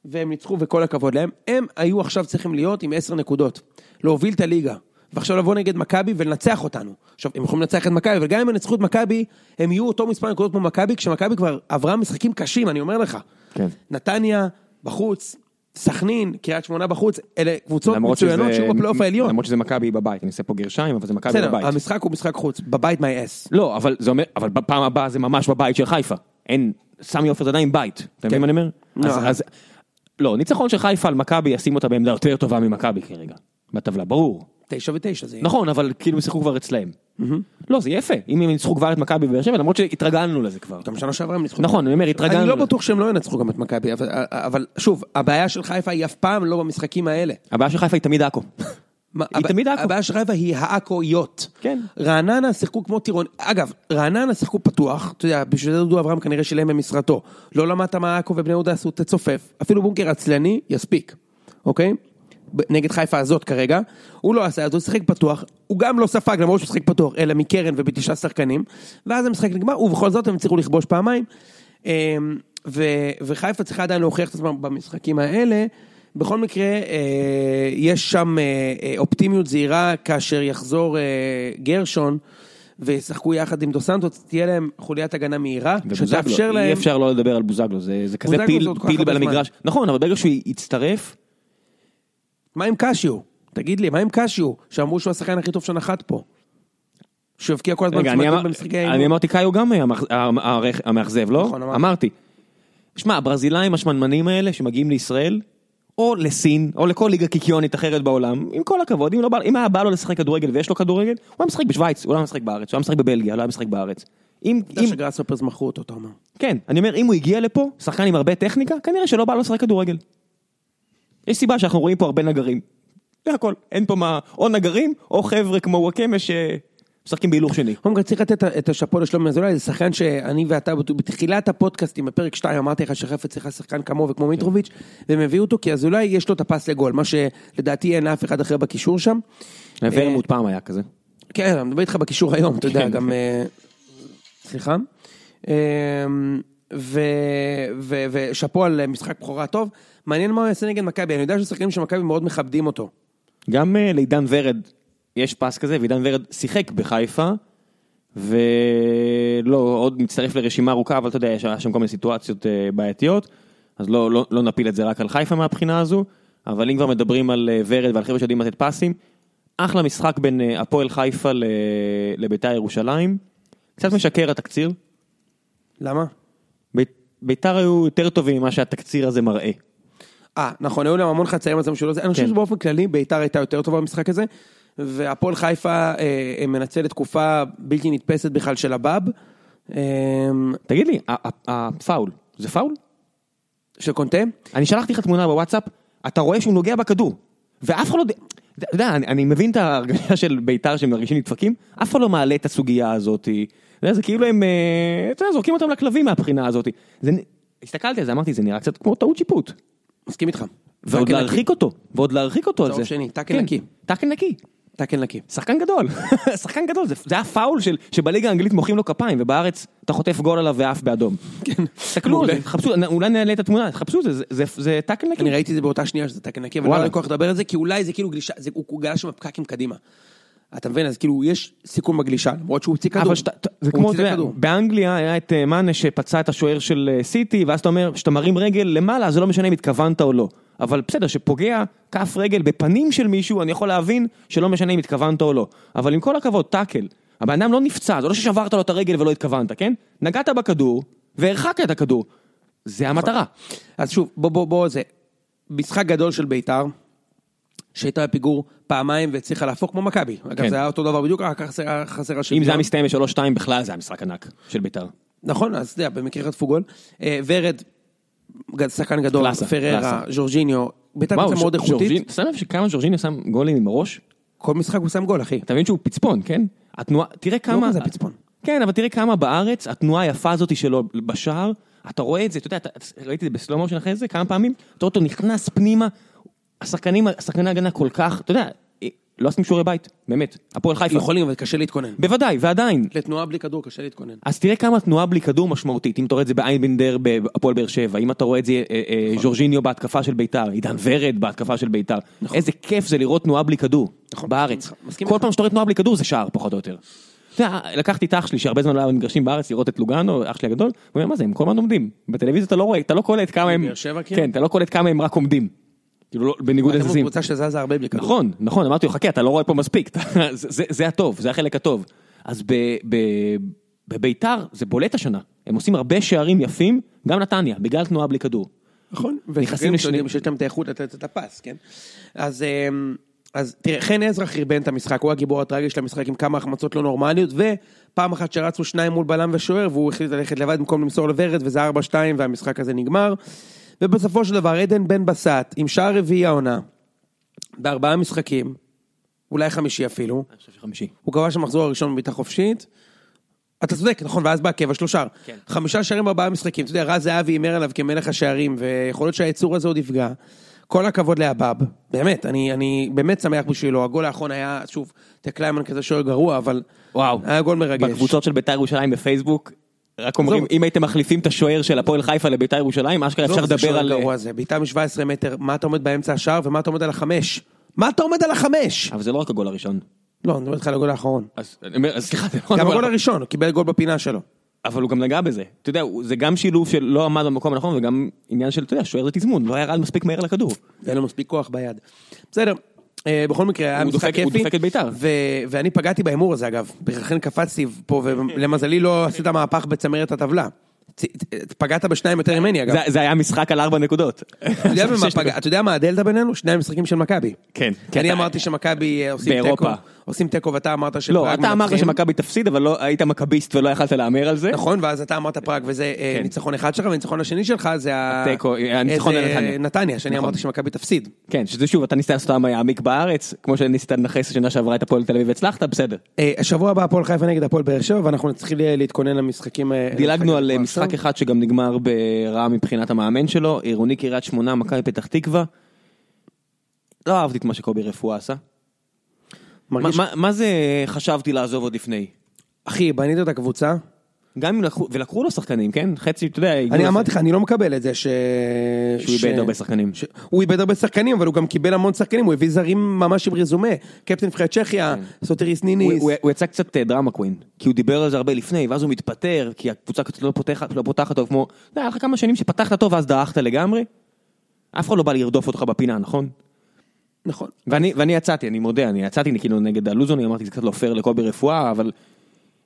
והם ניצחו וכל הכבוד להם. הם היו עכשיו צריכים להיות עם עשר נקודות, להוביל את הליגה, ועכשיו לבוא נגד מכבי ולנצח אותנו. עכשיו, הם יכולים לנצח את מכבי, אבל גם אם ינצחו את מכבי, הם יהיו אותו מספר נקודות כמו מכבי, כשמכבי כבר עברה משחקים קשים, אני אומר לך. כן. נתניה, בחוץ, סכנין, קריית שמונה בחוץ, אלה קבוצות מצוינות שיהיו בפלייאוף העליון. למרות שזה מכבי בבית, אני עושה פה גרשיים, אבל זה מכבי בסדר, בבית. המשחק הוא משחק חוץ, בבית מי אס. לא, אבל זה אומר, אבל בפעם הבאה זה ממש בבית של חיפה. אין, סמי עופר זה עדיין בית. אתה מבין מה אני אומר? לא. לא, ניצחון של חיפה על מכבי ישים אותה בעמדה יותר טובה ממכבי כרגע. בטבלה, ברור. תשע ותשע זה יהיה. נכון, אבל כאילו הם שיחקו כבר אצלהם. לא, זה יפה. אם הם ניצחו כבר את מכבי בבאר שבע, למרות שהתרגלנו לזה כבר. גם שנה שעברה הם ניצחו. נכון, אני אומר, התרגלנו. אני לא. בטוח שהם לא ינצחו גם את מכבי, אבל- שוב, הבעיה של חיפה היא אף פעם לא במשחקים האלה. הבעיה של חיפה היא תמיד עכו. היא תמיד עכו. הבעיה של חיפה היא העכואיות. כן. רעננה שיחקו כמו טירון, אגב, רעננה שיחקו פתוח, אתה יודע, בשביל זה דודו אברהם כנראה שילם במשרתו. לא למדת מה עכו ובני יהודה עשו, תצופף. אפילו בונקר עצלני, יספיק, אוקיי? נגד חיפה הזאת כרגע, הוא לא עשה, אז הוא שיחק פתוח, הוא גם לא ספג למרות שהוא שיחק פתוח, אלא מקרן ובתשעה שחקנים, ואז המשחק נגמר, ובכל זאת הם הצליחו לכבוש פעמיים, אמ, ו- וחיפה צריכה עדיין להוכיח את עצמם במשחקים האלה, בכל מקרה, אה, יש שם אה, אה, אופטימיות זהירה כאשר יחזור אה, גרשון וישחקו יחד עם דו סנטוס, תהיה להם חוליית הגנה מהירה, שתאפשר להם... אי אפשר לא לדבר על בוזגלו, זה זה כזה פיל פיל על. המגרש. נכון, אבל ברגע שהוא יצטרף, מה עם קשיו? תגיד לי, מה עם קשיו? שאמרו שהוא השחקן הכי טוב שנחת פה. שהוא הבקיע כל הזמן אני צמדים במשחקי אני האימון. אמרתי קאיו גם היה המאכז- המאכזב, לא? נכון, אמרת. אמרתי. שמע, הברזילאים השמנמנים האלה שמגיעים לישראל, או לסין, או לכל ליגה קיקיונית אחרת בעולם, עם כל הכבוד, אם לא בא- אם היה בא לו לשחק כדורגל ויש לו כדורגל, הוא היה משחק בשוויץ, הוא לא היה משחק בארץ, הוא היה משחק בבלגיה, לא היה משחק בארץ. אם, אתה יודע שגראסהופרס מכרו אותו, אתה אומר. כן, אני אומר, אם הוא הגיע לפה, שחקן עם הרבה טכניקה, כנראה שלא בא לו לשחק כדורגל. יש סיבה שאנחנו רואים פה הרבה נגרים. זה הכל, אין פה מה, או נגרים, או חבר'ה כמו וואקמה שמשחקים בהילוך שני. קודם כל צריך לתת את השאפו לשלומי אזולאי, זה שחקן שאני ואתה בתחילת הפודקאסטים בפרק 2 אמרתי לך שחפץ צריכה שחקן כמוהו וכמו מיטרוביץ' והם הביאו אותו כי אזולאי יש לו את הפס לגול, מה שלדעתי אין לאף אחד אחר בקישור שם. ורמוט פעם היה כזה. כן, אני מדבר איתך בקישור היום, אתה יודע, כן. גם... אה, סליחה. אה, ושאפו על משחק בכורה טוב. מעניין מה הוא יעשה נגד מכבי, אני יודע ששחקנים של מכבי מאוד מכבדים אותו. גם אה, לעידן ורד יש פס כזה, ועידן ורד שיחק בחיפה, ולא, עוד מצטרף לרשימה ארוכה, אבל אתה יודע, יש היה שם כל מיני סיטואציות אה, בעייתיות, אז לא, לא, לא נפיל את זה רק על חיפה מהבחינה הזו, אבל אם כבר מדברים על אה, ורד ועל חבר'ה שיודעים לתת פסים, אחלה משחק בין אה, הפועל חיפה ל- לביתר ירושלים, קצת משקר התקציר, למה? ביתר היו יותר טובים ממה שהתקציר הזה מראה. אה, נכון, היו להם המון חצאים על זה משהו זה. אני חושב כן. שבאופן כללי ביתר הייתה יותר טובה במשחק הזה, והפועל חיפה אה, מנצלת תקופה בלתי נתפסת בכלל של הבאב. אה, תגיד לי, הפאול, זה פאול? של קונטה? אני שלחתי לך תמונה בוואטסאפ, אתה רואה שהוא נוגע בכדור, ואף אחד לא... אתה יודע, אני, אני מבין את ההרגשה של בית"ר שהם מרגישים נדפקים, אף אחד לא מעלה את הסוגיה הזאת. יודע, זה כאילו הם, אה, אתה יודע, זורקים אותם לכלבים מהבחינה הזאת. זה, הסתכלתי על זה, אמרתי, זה נראה קצת כמו טעות שיפוט. מסכים איתך. ועוד להרחיק אותו, ועוד להרחיק אותו על צהוב זה. שני, טאקל, כן, נקי. טאקל נקי. טאקל נקי. שחקן גדול, שחקן גדול, זה, זה היה פאול של, שבליגה האנגלית מוחאים לו כפיים, ובארץ אתה חוטף גול עליו ועף באדום. כן. תסתכלו על זה, חפשו, אולי נעלה את התמונה, חפשו את זה, זה, זה, זה טאקל נקי. אני ראיתי את זה באותה שנייה שזה טאקל נקי, אבל לא. היה לי כוח לדבר על זה, כי אולי זה כאילו גלישה, זה- הוא גלש עם פקקים קדימה. אתה מבין? אז כאילו יש סיכון בגלישה, למרות שהוא הוציא כדור. זה כמו, הוציא אתה יודע, לכדור. באנגליה היה את אה, מאנה שפצע את השוער של אה, סיטי, ואז אתה אומר, כשאתה מרים רגל למעלה, זה לא משנה אם התכוונת או לא. אבל בסדר, שפוגע כף רגל בפנים של מישהו, אני יכול להבין שלא משנה אם התכוונת או לא. אבל עם כל הכבוד, טאקל, הבן אדם לא נפצע, זה לא ששברת לו את הרגל ולא התכוונת, כן? נגעת בכדור, והרחקת את הכדור. זה המטרה. אז שוב, בוא, בוא, בוא, זה משחק גדול של בית"ר, שהייתה בפיגור פעמיים והצליחה להפוך כמו מכבי. אגב, כן. זה היה אותו דבר בדיוק, רק חסר- השוויון. אם זה היה מסתיים ב-3-2 בכלל זה היה משחק ענק של בית"ר. נכון, אז אתה יודע, במקרה חטפו גול. אה, ורד, שחקן גדול, פררה. ז'ורג'יניו, בית"ר קבוצה מאוד איכותית. שם לב שכמה ז'ורג'יניו שם גולים עם הראש? כל משחק הוא שם גול, אחי. אתה מבין שהוא פצפון, כן? התנועה, תראה כמה... כזה פצפון. כן, אבל תראה כמה בארץ, התנועה היפה הזאת שלו בשער, אתה רואה את זה, אתה יודע, אתה- ראיתי את זה בסלומו של אחרי זה כמה פעמים, אתה רואה אותו נכנס פנימה, השחקנים, השחקני הגנה כל כך, אתה יודע, לא עשיתם שיעורי בית, באמת. הפועל חיפה. יכולים, אבל קשה להתכונן. בוודאי, ועדיין. לתנועה בלי כדור קשה להתכונן. אז תראה כמה תנועה בלי כדור משמעותית, אם אתה רואה את זה באיינבנדר בהפועל באר שבע, אם אתה רואה את זה אה, אה, ז'ורג'יניו בהתקפה של ביתר, עידן ורד בהתקפה של ביתר, איזה כיף זה לראות תנועה בלי כדור, נכון, בארץ. כל. פעם שאתה רואה תנועה בלי כדור זה שער פחות או יותר. לקחתי את אח שלי שהרבה זמן לא היה במגרשים בארץ לראות את לוגאנו, אח שלי הגדול, הוא אומר מה זה, הם כל הזמן עומדים. בטלוויזיה אתה לא רואה, אתה לא קולט כמה הם, כאילו? כן, אתה לא קולט כמה הם רק עומדים. כאילו לא- בניגוד אתם לזזים. קבוצה שזזה הרבה בלי כדור. נכון, נכון, אמרתי לו, חכה, אתה לא רואה פה מספיק, זה- זה זה הטוב, זה החלק הטוב. אז ב- ב- בביתר זה בולט השנה, הם עושים הרבה שערים יפים, גם נתניה, בגלל תנועה בלי כדור. נכון. נכנסים נכנסים לשני- לשני... שיש להם את האיכות לתת את הפס, כן? אז, אמ, אז תראה, חן עזרא חרבן את המשחק, הוא הגיבור הטרגי של המשחק עם כמה החמצות לא נורמליות, ופעם אחת שרצו שניים מול בלם ושוער, והוא החליט ללכת לבד במקום למסור לוורד, וזה 4-2 והמשחק הזה נגמר. ובסופו של דבר, עדן בן בסט, עם שער רביעי העונה, בארבעה משחקים, אולי חמישי אפילו, אני חושב שחמישי. הוא כבש במחזור הראשון בבעיטה חופשית. אתה צודק, נכון, ואז בא הקבע שלו שער. כן. חמישה שערים בארבעה משחקים, אתה יודע, רז זהבי הימר עליו כמלך השערים, ויכול להיות שהיצור הזה עוד יפגע. כל הכבוד לאבאב, באמת, אני, אני באמת שמח בשבילו, הגול האחרון היה, שוב, טקליימן כזה שוער גרוע, אבל... וואו, היה גול מרגש. בקבוצות של ביתר ירושלים בפייסבוק, רק אומרים. אם הייתם מחליפים את השוער של הפועל חיפה לביתר ירושלים, אשכרה אפשר לדבר על... בעיטה מ-17 מטר, מה אתה עומד באמצע השער ומה אתה עומד על החמש? מה אתה עומד על החמש? אבל זה לא רק הגול הראשון. לא, אני מדבר איתך על הגול האחרון. אז סליחה, זה לא גם הגול הראשון, הוא קיבל גול בפינה שלו. אבל הוא גם נגע בזה. אתה יודע, זה גם שילוב של לא עמד במקום הנכון, וגם עניין של, אתה יודע, שוער זה תזמון, לא ירד מספיק מהר לכדור. ואין לו מספיק כוח ביד. בסדר, בכל מקרה, היה משחק דופק- הוא כיפי. דופק את בית"ר. ואני פגעתי בהימור הזה אגב, לכן קפצתי פה, ולמזלי לא עשית מהפך בצמרת הטבלה. פגעת בשניים יותר ממני אגב. זה- היה משחק על ארבע נקודות. אתה יודע מה הדלתא בינינו? שני המשחקים של מכבי. כן. כן, אני אמרתי שמכבי אה, עושים באירופה. תיקו, עושים תיקו ואתה אמרת שפראג לא, אתה אמרת מנצחים. שמכבי תפסיד, אבל לא היית מכביסט ולא יכלת להמר על זה. נכון, ואז אתה אמרת פראג וזה אה, כן. ניצחון אחד שלך, והניצחון השני שלך זה ה- התיקו, הניצחון לנתניה. נתניה, שאני נכון. אמרתי שמכבי תפסיד. כן, שזה שוב, אתה ניסית לעשות אותם העמיק בארץ, כמו שניסית לנכס שנה שעברה את הפועל תל אביב והצלחת, בסדר. אה, השבוע הבא הפועל חיפה נגד הפועל באר שבע, ואנחנו נתחיל להתכונן למשחקים... אה, דילגנו על למשחק משחק. אחד שגם נגמר ברע מבחינת המאמן שלו, עירוני קריית שמונה, מכבי פתח תקווה. לא אהבתי את מה שקובי רפואה עשה. מרגיש- מה- מה- מה זה חשבתי לעזוב עוד לפני? אחי, בנית את הקבוצה, גם אם לקחו, ולקחו לו שחקנים, כן? חצי, אתה יודע, אני אמרתי לך, אני לא מקבל את זה ש... שהוא איבד הרבה שחקנים. הוא איבד הרבה שחקנים, אבל הוא גם קיבל המון שחקנים, הוא הביא זרים ממש עם רזומה. קפטן נבחרת צ'כיה, סוטריס כן. הוא, ניניס. הוא, יצא קצת אה, drama queen, כי הוא דיבר על זה הרבה לפני, ואז הוא מתפטר, כי הקבוצה קצת לא פותחת, לא פותחת טוב, כמו, היה לך כמה שנים שפתחת טוב ואז דעכת לגמרי. אף אחד לא בא לרדוף אותך בפינה, נכון? נכון. ואני, ואני יצאתי, אני מודה, אני יצאתי כאילו נגד הלוזון, אני אמרתי זה קצת לא פייר לקובי רפואה, אבל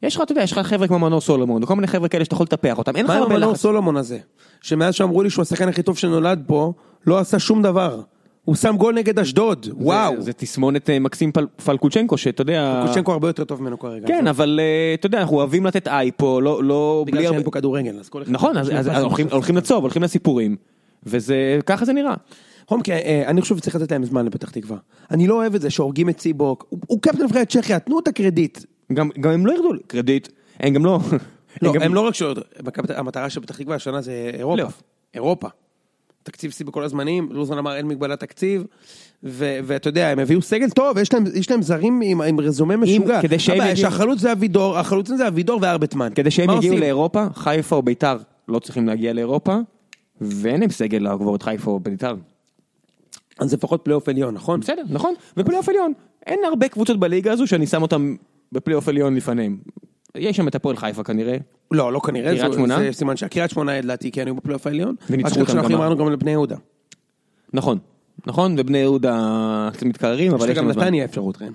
יש לך, אתה יודע, יש לך חבר'ה כמו מנור סולומון, וכל מיני חבר'ה כאלה שאתה יכול לטפח אותם, אין לך מה עם הרבה המנור לחץ. סולומון הזה? שמאז שאמרו לי שהוא השחקן הכי טוב שנולד פה, לא עשה שום דבר. הוא שם גול נגד אשדוד, וואו. זה, תסמונת אה, מקסים פל, פלקוצ'נקו, שאתה יודע... קושצ'נקו הרבה יותר טוב ממנו כרגע. כן, אבל אה, אתה יודע, אנחנו אוהבים לתת אייפו, לא, לא, בגלל בלי שאין הרבה... פה כדורגל, אז כל אחד... נכון, אז, אז, אז הולכים, הולכים לצוב, הולכים לסיפורים, וזה, ככה זה נראה. בכל מקרה, אה, אני חושב שצריך לתת להם זמן לפתח תקווה. אני לא אוהב את זה שהורגים את ציבוק, הוא- הוא קפטן נבחרת צ'כיה, תנו את הקרדיט. גם, גם הם לא הורידו לי קרדיט, הם גם לא... לא, גם- הם לא רק מכבי- המטרה של פתח תקווה השנה זה אירופה. פלייאוף. אירופה. תקציב שיא בכל הזמנים, לוזון אמר אין מגבלת תקציב, ואתה יודע, הם הביאו סגל טוב, יש להם, יש להם זרים עם, עם רזומה משוגע. כדי שהם יגיעו- שהחלוץ זה אבידור, החלוצים זה אבידור וארבטמן. כדי שהם יגיעו? לאירופה, חיפה או ביתר לא צריכים להגיע לאירופה, ואין להם סגל לעבור את חיפה או ביתר. אז זה לפחות פלייאוף עליון, נכון? בסדר, נכון, ופלייאוף עליון. אין הרבה קבוצות בליגה הזו שאני שם אותם בפלייאוף עליון לפניהם. יש שם את הפועל חיפה כנראה. לא, לא כנראה, קריית שמונה? זה סימן שהקריית שמונה לדעתי כן היו בפלייאוף העליון. וניצחו אותם גם אמרנו גם לבני יהודה. נכון, נכון, ובני יהודה קצת מתקררים, אבל יש יש גם להם זמן. נתניה אפשרות, כן.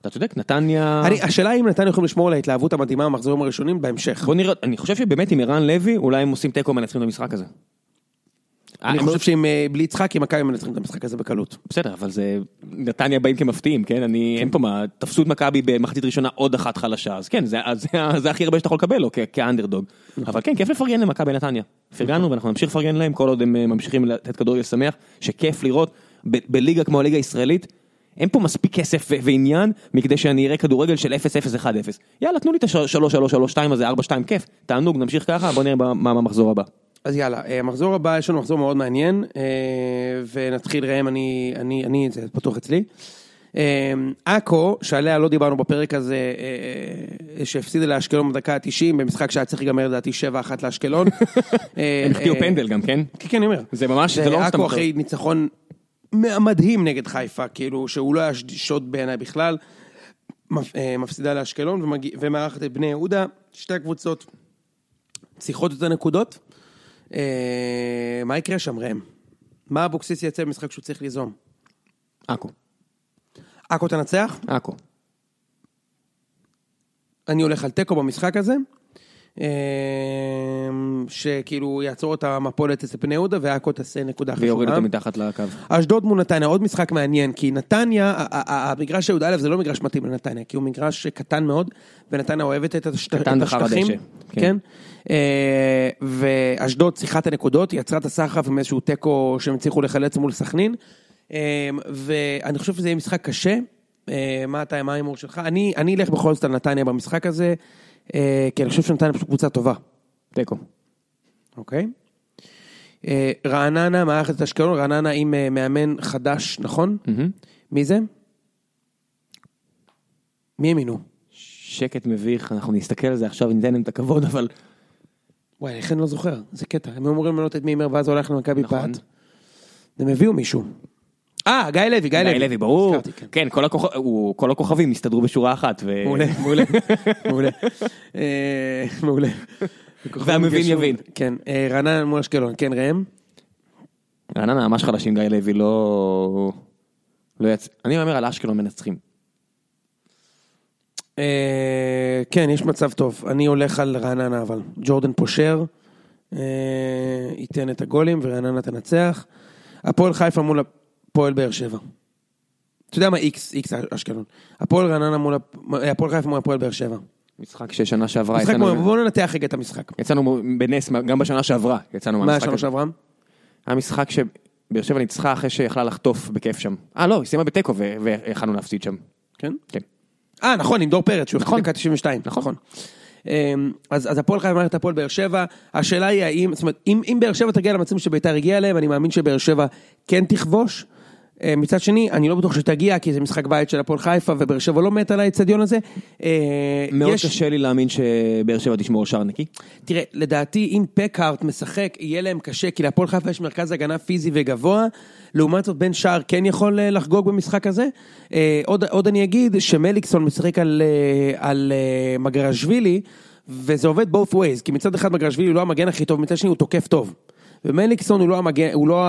אתה צודק, נתניה... אני- השאלה אם נתניה יכולים לשמור על ההתלהבות המדהימה במחזורים הראשונים בהמשך. בוא נראה, אני חושב שבאמת עם ערן לוי, אולי הם עושים תיקו מנצחים את המשחק הזה. אני הם חושב לא- שאם אה, בלי יצחקי מכבי מנצחים את המשחק הזה בקלות. בסדר, אבל זה... נתניה באים כמפתיעים, כן? אני... אין פה מה... תפסו את מכבי במחצית ראשונה עוד אחת חלשה, אז כן, זה, הכי הרבה שאתה יכול לקבל כ- כאנדרדוג. אבל כן, כיף לפרגן למכבי נתניה. פרגנו ואנחנו נמשיך לפרגן להם כל עוד הם אה, ממשיכים לתת כדורגל שמח, שכיף לראות בליגה כמו הליגה הישראלית. אין פה מספיק כסף ועניין מכדי שאני אראה כדורגל של 0-0-1-0. יאללה, תנו לי את ה-3-3-3-2 הזה, 4-2, כיף. תענוג, נמשיך ככה, בוא נראה מה במחזור הבא. אז יאללה, אה, המחזור הבא, יש לנו מחזור מאוד מעניין, אה, ונתחיל ראם, אני, אני, אני, זה פתוח אצלי. אה, עכו, שעליה לא דיברנו בפרק הזה, שהפסידה לאשקלון בדקה ה-90, במשחק שהיה צריך להיגמר לדעתי 7-1 לאשקלון. הם החטיאו פנדל גם, כן? כן, כן, אני אומר. זה ממש, זה לא סתם עכו. אחרי ניצחון מדהים נגד חיפה, כאילו, שהוא לא היה שוד בעיניי בכלל. מפ- מפסידה לאשקלון ומארחת את בני יהודה, שתי הקבוצות צריכות את הנקודות. אה, מה יקרה שם, ראם? מה אבוקסיס יצא במשחק שהוא צריך ליזום? עכו. עכו תנצח? עכו. אני הולך על תיקו במשחק הזה. אה, שכאילו יעצור את המפולת אצל בני יהודה ועכו תעשה נקודה חשובה. ויוריד אותו מתחת לקו. אשדוד מול נתניה, עוד משחק מעניין, כי נתניה, המגרש של י"א זה לא מגרש מתאים לנתניה, כי הוא מגרש קטן מאוד, ונתניה אוהבת את השט- את קטן וחרא השטחים. דשא, כן. כן. אה, ואשדוד צריכה את הנקודות, יצרה את הסחף עם איזשהו תיקו שהם הצליחו לחלץ מול סכנין, אה, ואני חושב שזה יהיה משחק קשה. אה, מה אתה, מה ההימור שלך? אני אני אלך בכל זאת על נתניה במשחק הזה, כי אני חושב שנתניה פשוט קבוצה טובה. תיקו. אוקיי. רעננה, את אשקלון, רעננה עם מאמן חדש, נכון? מי זה? מי הם מינו? שקט מביך, אנחנו נסתכל על זה עכשיו, ניתן להם את הכבוד, אבל... וואי, איך אני לא זוכר? זה קטע. הם אמורים למנות את מימר ואז הולך למכבי נכון. פת. הם הביאו מישהו. אה, גיא לוי, גיא לוי. גיא לוי, ברור. כן. כן, כל הכוכבים הסתדרו בשורה אחת. מעולה, מעולה, מעולה. אה, מעולה. והמבין יבין. כן, אה, רעננה מול אשקלון, כן, ראם? רעננה ממש חלשים, גיא לוי לא... לא. אני אומר על אשקלון מנצחים. אה, כן, יש מצב טוב. אני הולך על רעננה, אבל ג'ורדן פושר אה, ייתן את הגולים ורעננה תנצח. הפועל חיפה מול הפועל באר שבע. אתה יודע מה איקס, איקס אשקלון. הפועל רעננה מול, הפ- הפועל חיפה מול הפועל באר שבע. משחק ששנה שעברה משחק יצאנו... כמו, בואו ננתח רגע את המשחק. יצאנו בנס, גם בשנה שעברה יצאנו מה מהמשחק השנה הזה. שעברה? היה משחק שבאר שבע ניצחה אחרי שיכלה לחטוף בכיף שם. אה לא, היא סיימה בתיקו ו- ויכלנו להפסיד שם. כן? כן. אה, נכון, עם דור פרץ, שהוא נכון. החליט דקה 92. נכון. נכון. אמ, אז, אז הפועל חיפה מערכת הפועל באר שבע, השאלה היא האם, זאת אומרת, אם, אם באר שבע תגיע למצבים שביתר הגיע אליהם, אני מאמין שבאר שבע כן תכבוש. אה, מצד שני, אני לא בטוח שתגיע, כי זה משחק בית של הפועל חיפה, ובאר שבע לא מת על האצטדיון הזה. אה, מאוד יש- קשה לי להאמין שבאר שבע תשמור שער נקי. תראה, לדעתי, אם פקארט משחק, יהיה להם קשה, כי להפועל חיפה יש מרכז הגנה פיזי וגבוה, לעומת זאת בן שער כן יכול אה, לחגוג במשחק הזה. עוד, עוד אני אגיד שמליקסון משחק על, על מגרשווילי, וזה עובד both ways, כי מצד אחד מגרשווילי הוא לא המגן הכי טוב, מצד שני הוא תוקף טוב. ומליקסון הוא לא, המגן, הוא לא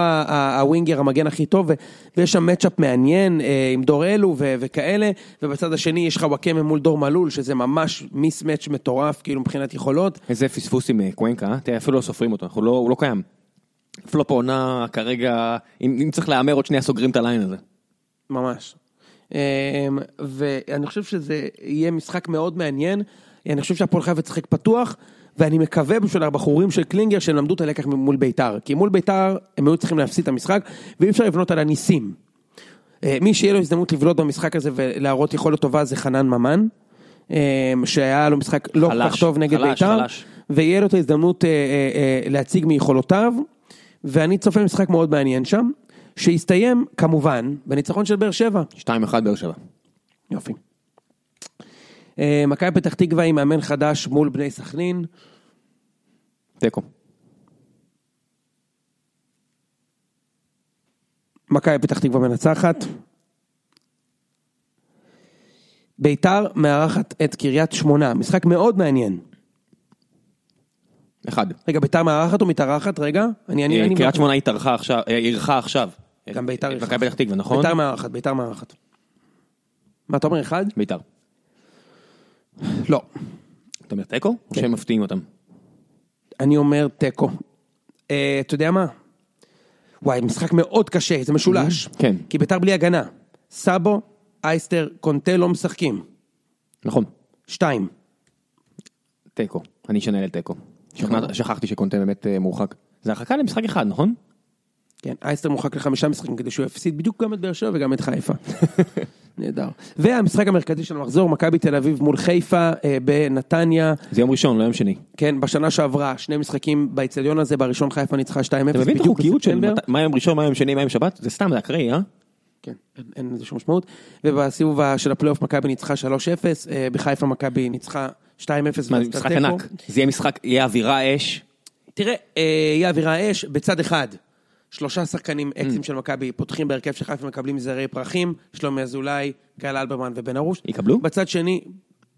הווינגר המגן הכי טוב, ויש שם מצ'אפ מעניין אה, עם דור אלו ו- וכאלה, ובצד השני יש לך וואקמה מול דור מלול, שזה ממש מיסמץ' מטורף, כאילו מבחינת יכולות. איזה פספוס עם אה, קוונקה, אה? תראה, אפילו לא סופרים אותו, לא, הוא לא קיים. פלופ העונה כרגע, אם, אם צריך להמר עוד שנייה סוגרים את הליין הזה. ממש. ואני חושב שזה יהיה משחק מאוד מעניין. אני חושב שהפועל חיפה ישחק פתוח, ואני מקווה בשביל הבחורים של קלינגר שהם למדו את הלקח מול ביתר. כי מול ביתר הם היו צריכים להפסיד את המשחק, ואי אפשר לבנות על הניסים. אה, מי שיהיה לו הזדמנות לבלוט במשחק הזה ולהראות יכולת טובה זה חנן ממן, אמ, שהיה לו משחק לא כל כך טוב נגד חלש, ביתר, חלש. ויהיה לו את ההזדמנות אה, אה, אה, להציג מיכולותיו, ואני צופה משחק מאוד מעניין שם, שיסתיים כמובן בניצחון של באר שבע. 2-1 באר שבע. יופי. אה, מכבי פתח תקווה עם מאמן חדש מול בני סכנין. תיקו. מכבי פתח תקווה מנצחת. ביתר מארחת את קריית שמונה, משחק מאוד מעניין. אחד. רגע, ביתר מארחת או מתארחת? רגע, אני... אני, אה, אני קריית שמונה התארחה עכשיו, אה, אירחה עכשיו. גם ביתר אירחה. מכבי פתח תקווה, נכון? ביתר מארחת, ביתר מארחת. מה, אתה אומר אחד? ביתר. לא. אתה אומר תיקו? או כן. שהם מפתיעים אותם? אני אומר תיקו. אה, אתה יודע מה? וואי, משחק מאוד קשה, זה משולש. כן. כי ביתר בלי הגנה. סאבו, אייסטר, קונטה לא משחקים. נכון. שתיים. תיקו. אני אשנה לתיקו. שכנעת- שכחתי שקונטה באמת אה, מורחק. זה הרחקה למשחק אחד, נכון? כן, אייסטר מורחק לחמישה משחקים כדי שהוא יפסיד בדיוק גם את באר שבע וגם את חיפה. נהדר. והמשחק המרכזי של המחזור, מכבי תל אביב מול חיפה אה, בנתניה. זה יום ראשון, לא יום שני. כן, בשנה שעברה, שני משחקים באיצטדיון הזה, בראשון חיפה ניצחה 2-0. אתה מבין את החוקיות של. מת- מה יום ראשון, מה יום שני, מה יום שבת? זה סתם, זה אקראי, אה? כן, אין- אין לזה שום משמעות. ובסיבוב של הפלייאוף מכבי ניצחה 3-0, אה, בחיפה מכבי ניצחה 2-0. מה, משחק. ענק. זה יהיה משחק, יהיה אווירה אש. תראה, אה, יהיה אווירה אש, בצד אחד, שלושה שחקנים אקסים של מכבי פותחים בהרכב של חיפה מקבלים זרי פרחים, שלומי אזולאי, גל אלברמן ובן ארוש. יקבלו? בצד שני,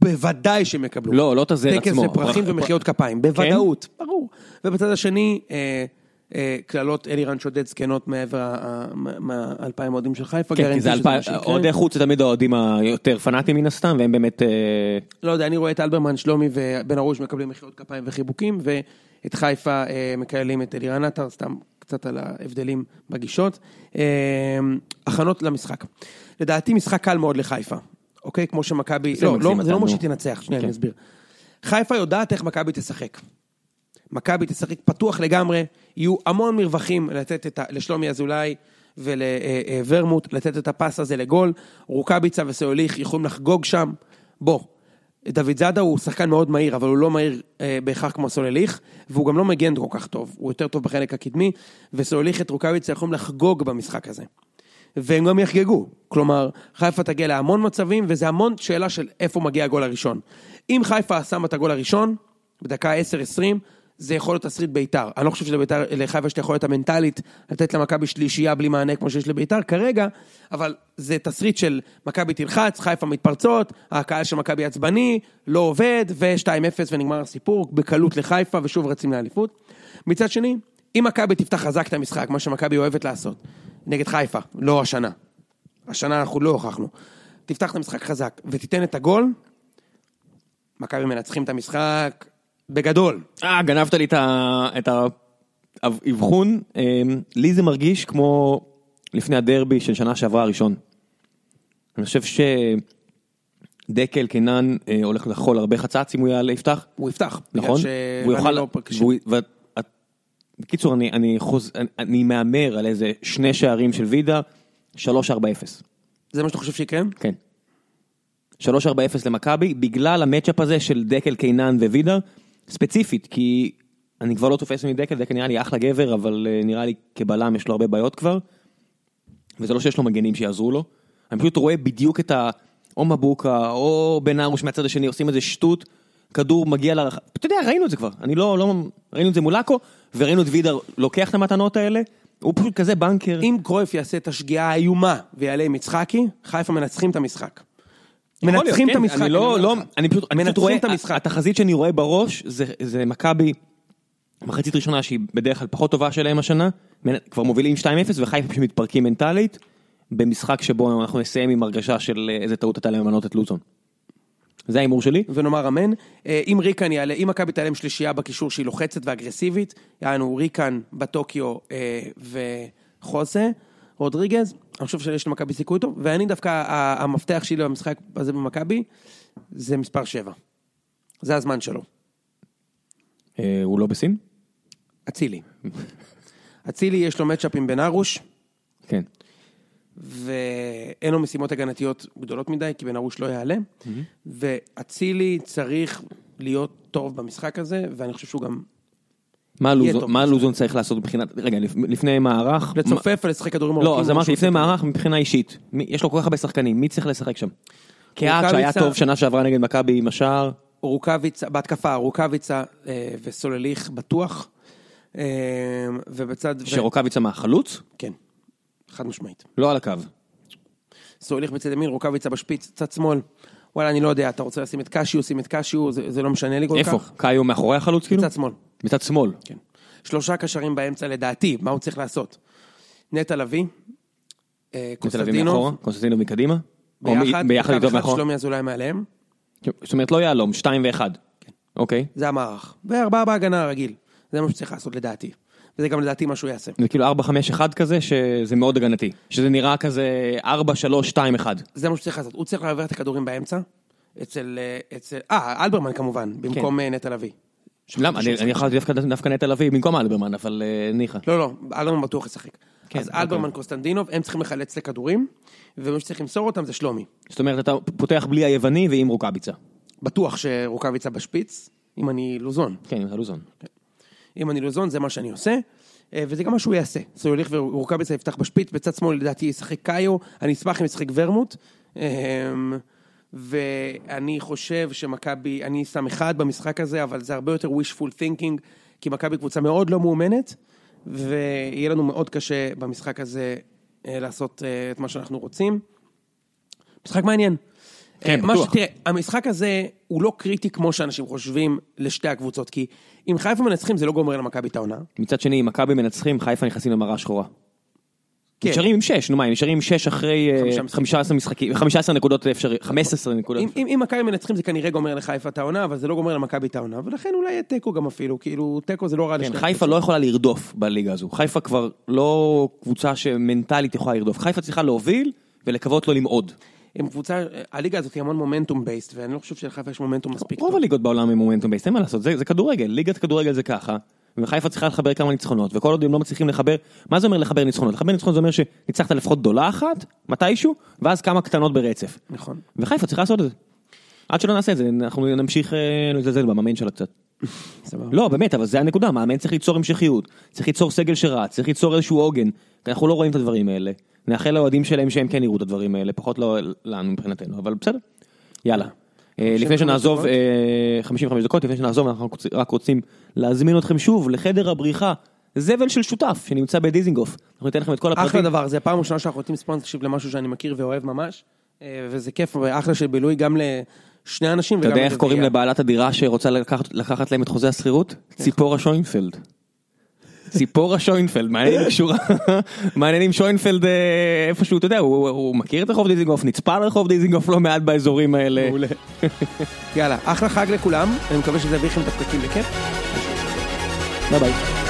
בוודאי שהם יקבלו. לא, לא את הזר טקס עצמו. לפרחים פרח- ומחיאות כפיים, בוודאות, ברור. ובצד השני, אה, אה, קללות אלירן שודד זקנות מעבר מהאלפיים אוהדים של חיפה. כן, כי זה אלפיים, שיקרה. אוהדי חוץ זה תמיד האוהדים היותר פנאטים מן הסתם, והם באמת... אה, לא יודע, אני רואה את אלברמן, שלומי ובן ארוש מקבלים מחיאות כפיים וחיבוקים, ואת חיפה אה, מקללים את אלירן עטר, סתם קצת על ההבדלים בגישות. אה, הכנות למשחק. לדעתי משחק קל מאוד לחיפה, אוקיי? כמו שמכבי... לא, לא, זה לא אומר. שהיא תנצח, שנייה, כן. אני אסביר. חיפה יודעת איך מכבי תשחק. מכבי תשחק פתוח לגמרי, יהיו המון מרווחים לתת את ה... לשלומי אזולאי ולוורמוט, לתת את הפס הזה לגול. רוקאביצה וסוליך יכולים לחגוג שם. בוא, דוד זאדה הוא שחקן מאוד מהיר, אבל הוא לא מהיר אה, בהכרח כמו סולליך, והוא גם לא מגן כל כך טוב, הוא יותר טוב בחלק הקדמי, וסוליך את רוקאביצה יכולים לחגוג במשחק הזה. והם גם יחגגו, כלומר, חיפה תגיע להמון מצבים, וזה המון שאלה של איפה מגיע הגול הראשון. אם חיפה שמה את הגול הראשון, בדקה 10-20, זה יכול להיות תסריט בית"ר. אני לא חושב שלבית"ר, לחיפה יש את היכולת המנטלית לתת למכבי שלישייה בלי מענה כמו שיש לבית"ר כרגע, אבל זה תסריט של מכבי תלחץ, חיפה מתפרצות, הקהל של מכבי עצבני, לא עובד, ו-2-0 ונגמר הסיפור, בקלות לחיפה, ושוב רצים לאליפות. מצד שני, אם מכבי תפתח חזק את המשחק, מה שמכבי אוהבת לעשות, נגד חיפה, לא השנה. השנה אנחנו לא הוכחנו. תפתח את המשחק חזק ותיתן את הגול, מכבי מנצחים את המשחק בגדול. אה, גנבת לי את האבחון. אה, לי זה מרגיש כמו לפני הדרבי של שנה שעברה הראשון. אני חושב שדקל קינן אה, הולך לאכול הרבה חצץ אם הוא יעלה יפתח. הוא יפתח. נכון? שרני יוכל... לא. והוא- בקיצור, אני- אני חוז- אני- אני מהמר על איזה שני שערים של וידה, 3-4-0. זה מה שאתה חושב שיקרה? כן. 3-4-0 למכבי, בגלל המצ'אפ הזה של דקל קינן ווידר, ספציפית, כי אני כבר לא תופס מדקל, דקל נראה לי אחלה גבר, אבל אה, נראה לי כבלם יש לו הרבה בעיות כבר, וזה לא שיש לו מגנים שיעזרו לו, אני פשוט רואה בדיוק את ה... או מבוקה, או בן ארוש מהצד השני, עושים איזה שטות, כדור מגיע לרחב, אתה יודע, ראינו את זה כבר, אני לא, לא, ראינו את זה מול עכו, וראינו את וידר לוקח את המתנות האלה, הוא פשוט כזה בנקר. אם קרויף יעשה את השגיאה האיומה ויעלה עם יצחקי, חיפה מנצחים את המשחק. מנצחים את כן, המשחק. אני לא, לא. אני פשוט, אני פשוט רואה, את המשחק. התחזית שאני רואה בראש זה, מכבי, מחצית ראשונה שהיא בדרך כלל פחות טובה שלהם השנה, כבר מובילים 2-0 וחיפה פשוט מתפרקים מנטלית, במשחק שבו אנחנו נסיים עם הרגשה של אה, איזה טעות הייתה להם למנות את לוזון. זה ההימור שלי. ונאמר אמן. אה, אם ריקן יעלה, אם מכבי תעלה עם שלישייה בקישור שהיא לוחצת ואגרסיבית, יענו ריקן בטוקיו אה, וחוזה, רודריגז, אני חושב שיש למכבי סיכוי טוב, ואני דווקא, המפתח שלי במשחק הזה במכבי, זה מספר 7. זה הזמן שלו. אה, הוא לא בסין? אצילי. אצילי יש לו מצ'אפ עם בן ארוש, כן. ואין לו משימות הגנתיות גדולות מדי, כי בן ארוש לא יעלה, ואצילי צריך להיות טוב במשחק הזה, ואני חושב שהוא גם מה לוזון, צריך לעשות מבחינת, רגע, לפ- לפני מערך, לצופף ולשחק כדורים ארוכים. לא, אז אמרתי לפני. מערך מבחינה אישית, יש לו כל כך הרבה שחקנים, מי צריך לשחק שם? קהת שהיה טוב שנה שעברה נגד מכבי עם השער, רוקאביצה, בהתקפה, רוקאביצה אה, וסולליך בטוח, אה, ובצד... שרוקאביצה מה, חלוץ? כן, חד משמעית. לא על הקו. סולליך בצד ימין, רוקאביצה בשפיץ, צד שמאל. וואלה, אני לא יודע, אתה רוצה לשים את קשיו, שים את קשיו, זה, זה לא משנה לי כל איפה? כך. קאיו מאחורי החלוץ כאילו? בצד שמאל, מצד שמאל. כן. שלושה קשרים באמצע לדעתי, מה הוא צריך לעשות? נטע לביא, אה? קוסטדינוב, קונסטנטינוב מקדימה? ביחד, ביחד איתו אחד, מאחורה? שלומי אזולאי מעליהם, זאת אומרת לא יהלום, שתיים ואחד. אוקיי. זה המערך. וארבעה בהגנה רגיל, זה מה שצריך לעשות לדעתי. וזה גם לדעתי מה שהוא יעשה. זה כאילו 4-5-1 כזה, שזה מאוד הגנתי. שזה נראה כזה 4-3-2-1. זה מה שצריך לעשות, הוא צריך להעביר את הכדורים באמצע, אצל, אה, אצל, אה, אלברמן כמובן, במקום אה, נטע לביא. למה? אני אני יכולתי דווקא- דווקא נטע לביא במקום אלברמן, אבל אה, ניחא. לא, לא, אלברמן בטוח ישחק. כן, אז אוקיי. אלברמן, קוסטנדינוב, הם צריכים לחלץ לכדורים, ומי שצריך למסור אותם זה שלומי. זאת אומרת, אתה פותח בלי היווני ועם רוקאביצה. בטוח שרוקאביצה בשפיץ, אם אני לוזון. כן, עם הלוזון. אם אני לוזון, זה מה שאני עושה. אה, וזה גם מה שהוא יעשה. סוליך ורוקאביצה יפתח בשפיץ, בצד שמאל לדעתי ישחק קאיו, אני אשמח אם ישחק ורמוט. אה, ואני חושב שמכבי, אני שם אחד במשחק הזה, אבל זה הרבה יותר wishful thinking, כי מכבי קבוצה מאוד לא מאומנת, ויהיה לנו מאוד קשה במשחק הזה אה, לעשות אה, את מה שאנחנו רוצים. משחק מעניין. כן, בטוח. שתראה, המשחק הזה הוא לא קריטי כמו שאנשים חושבים לשתי הקבוצות, כי אם חיפה מנצחים זה לא גומר למכבי את העונה. מצד שני, אם מכבי מנצחים, חיפה נכנסים למראה שחורה. כן. נשארים עם 6, נו מה, הם נשארים עם 6 אחרי אה, חמישה משחקים. 15 משחקים, 15 נקודות אפשרי, 15 נקודות. אם, אם, אם מכבי מנצחים זה כנראה גומר לחיפה את העונה, אבל זה לא גומר למכבי את העונה, ולכן אולי יהיה תיקו גם אפילו, כאילו תיקו זה לא רע כן, לשתי חיפה לא יכולה לרדוף בליגה הזו. חיפה כבר לא קבוצה שמנטלית יכולה לרדוף. חיפה צריכה להוביל ולקוות לו למעוד. עם קבוצה, הליגה הזאת היא המון מומנטום בייסט, ואני לא חושב שלחיפה יש מומנטום מספיק רוב טוב. הליגות בעולם הם מומנטום בייסט, אין מה לעשות, זה זה כדורגל, ליגת כדורגל זה ככה. וחיפה צריכה לחבר כמה ניצחונות, וכל עוד הם לא מצליחים לחבר, מה זה אומר לחבר ניצחונות? לחבר ניצחונות זה אומר שניצחת לפחות גדולה אחת, מתישהו, ואז כמה קטנות ברצף. נכון. וחיפה צריכה לעשות את זה. עד שלא נעשה את זה, אנחנו נמשיך אה, לזלזל במאמן שלה קצת. לא, באמת, אבל זה הנקודה, מאמן צריך ליצור המשכיות, צריך ליצור סגל שרץ, צריך ליצור איזשהו עוגן, אנחנו לא רואים את הדברים האלה. נאחל לאוהדים שלהם שהם כן יראו את הדברים האלה, פחות לא לנו מבחינתנו, אבל בסדר. יאללה. אה, לפני 55 שנעזוב, דקות. אה, 55 דקות, לפני שנעזוב, אנחנו רק רוצים להזמין אתכם שוב לחדר הבריחה, זבל של שותף שנמצא בדיזינגוף. אנחנו ניתן לכם את כל אחלה הפרטים. דבר, זה פעם ראשונה שאנחנו נותנים sponsorship למשהו שאני מכיר ואוהב ממש, אה, וזה כיף, ואחלה של בילוי גם לשני אנשים אתה יודע איך קוראים. לבעלת הדירה שרוצה לקחת להם את חוזה השכירות? ציפורה שוינפלד. ציפורה שוינפלד, מעניין אם קשורה, מעניין אם שוינפלד אה, איפשהו, אתה יודע, הוא מכיר את רחוב דיזינגוף, נצפה על רחוב דיזינגוף לא מעט באזורים האלה. מעולה. יאללה, אחלה חג לכולם, אני מקווה שזה יביא לכם את הפקקים בכיף. ביי ביי.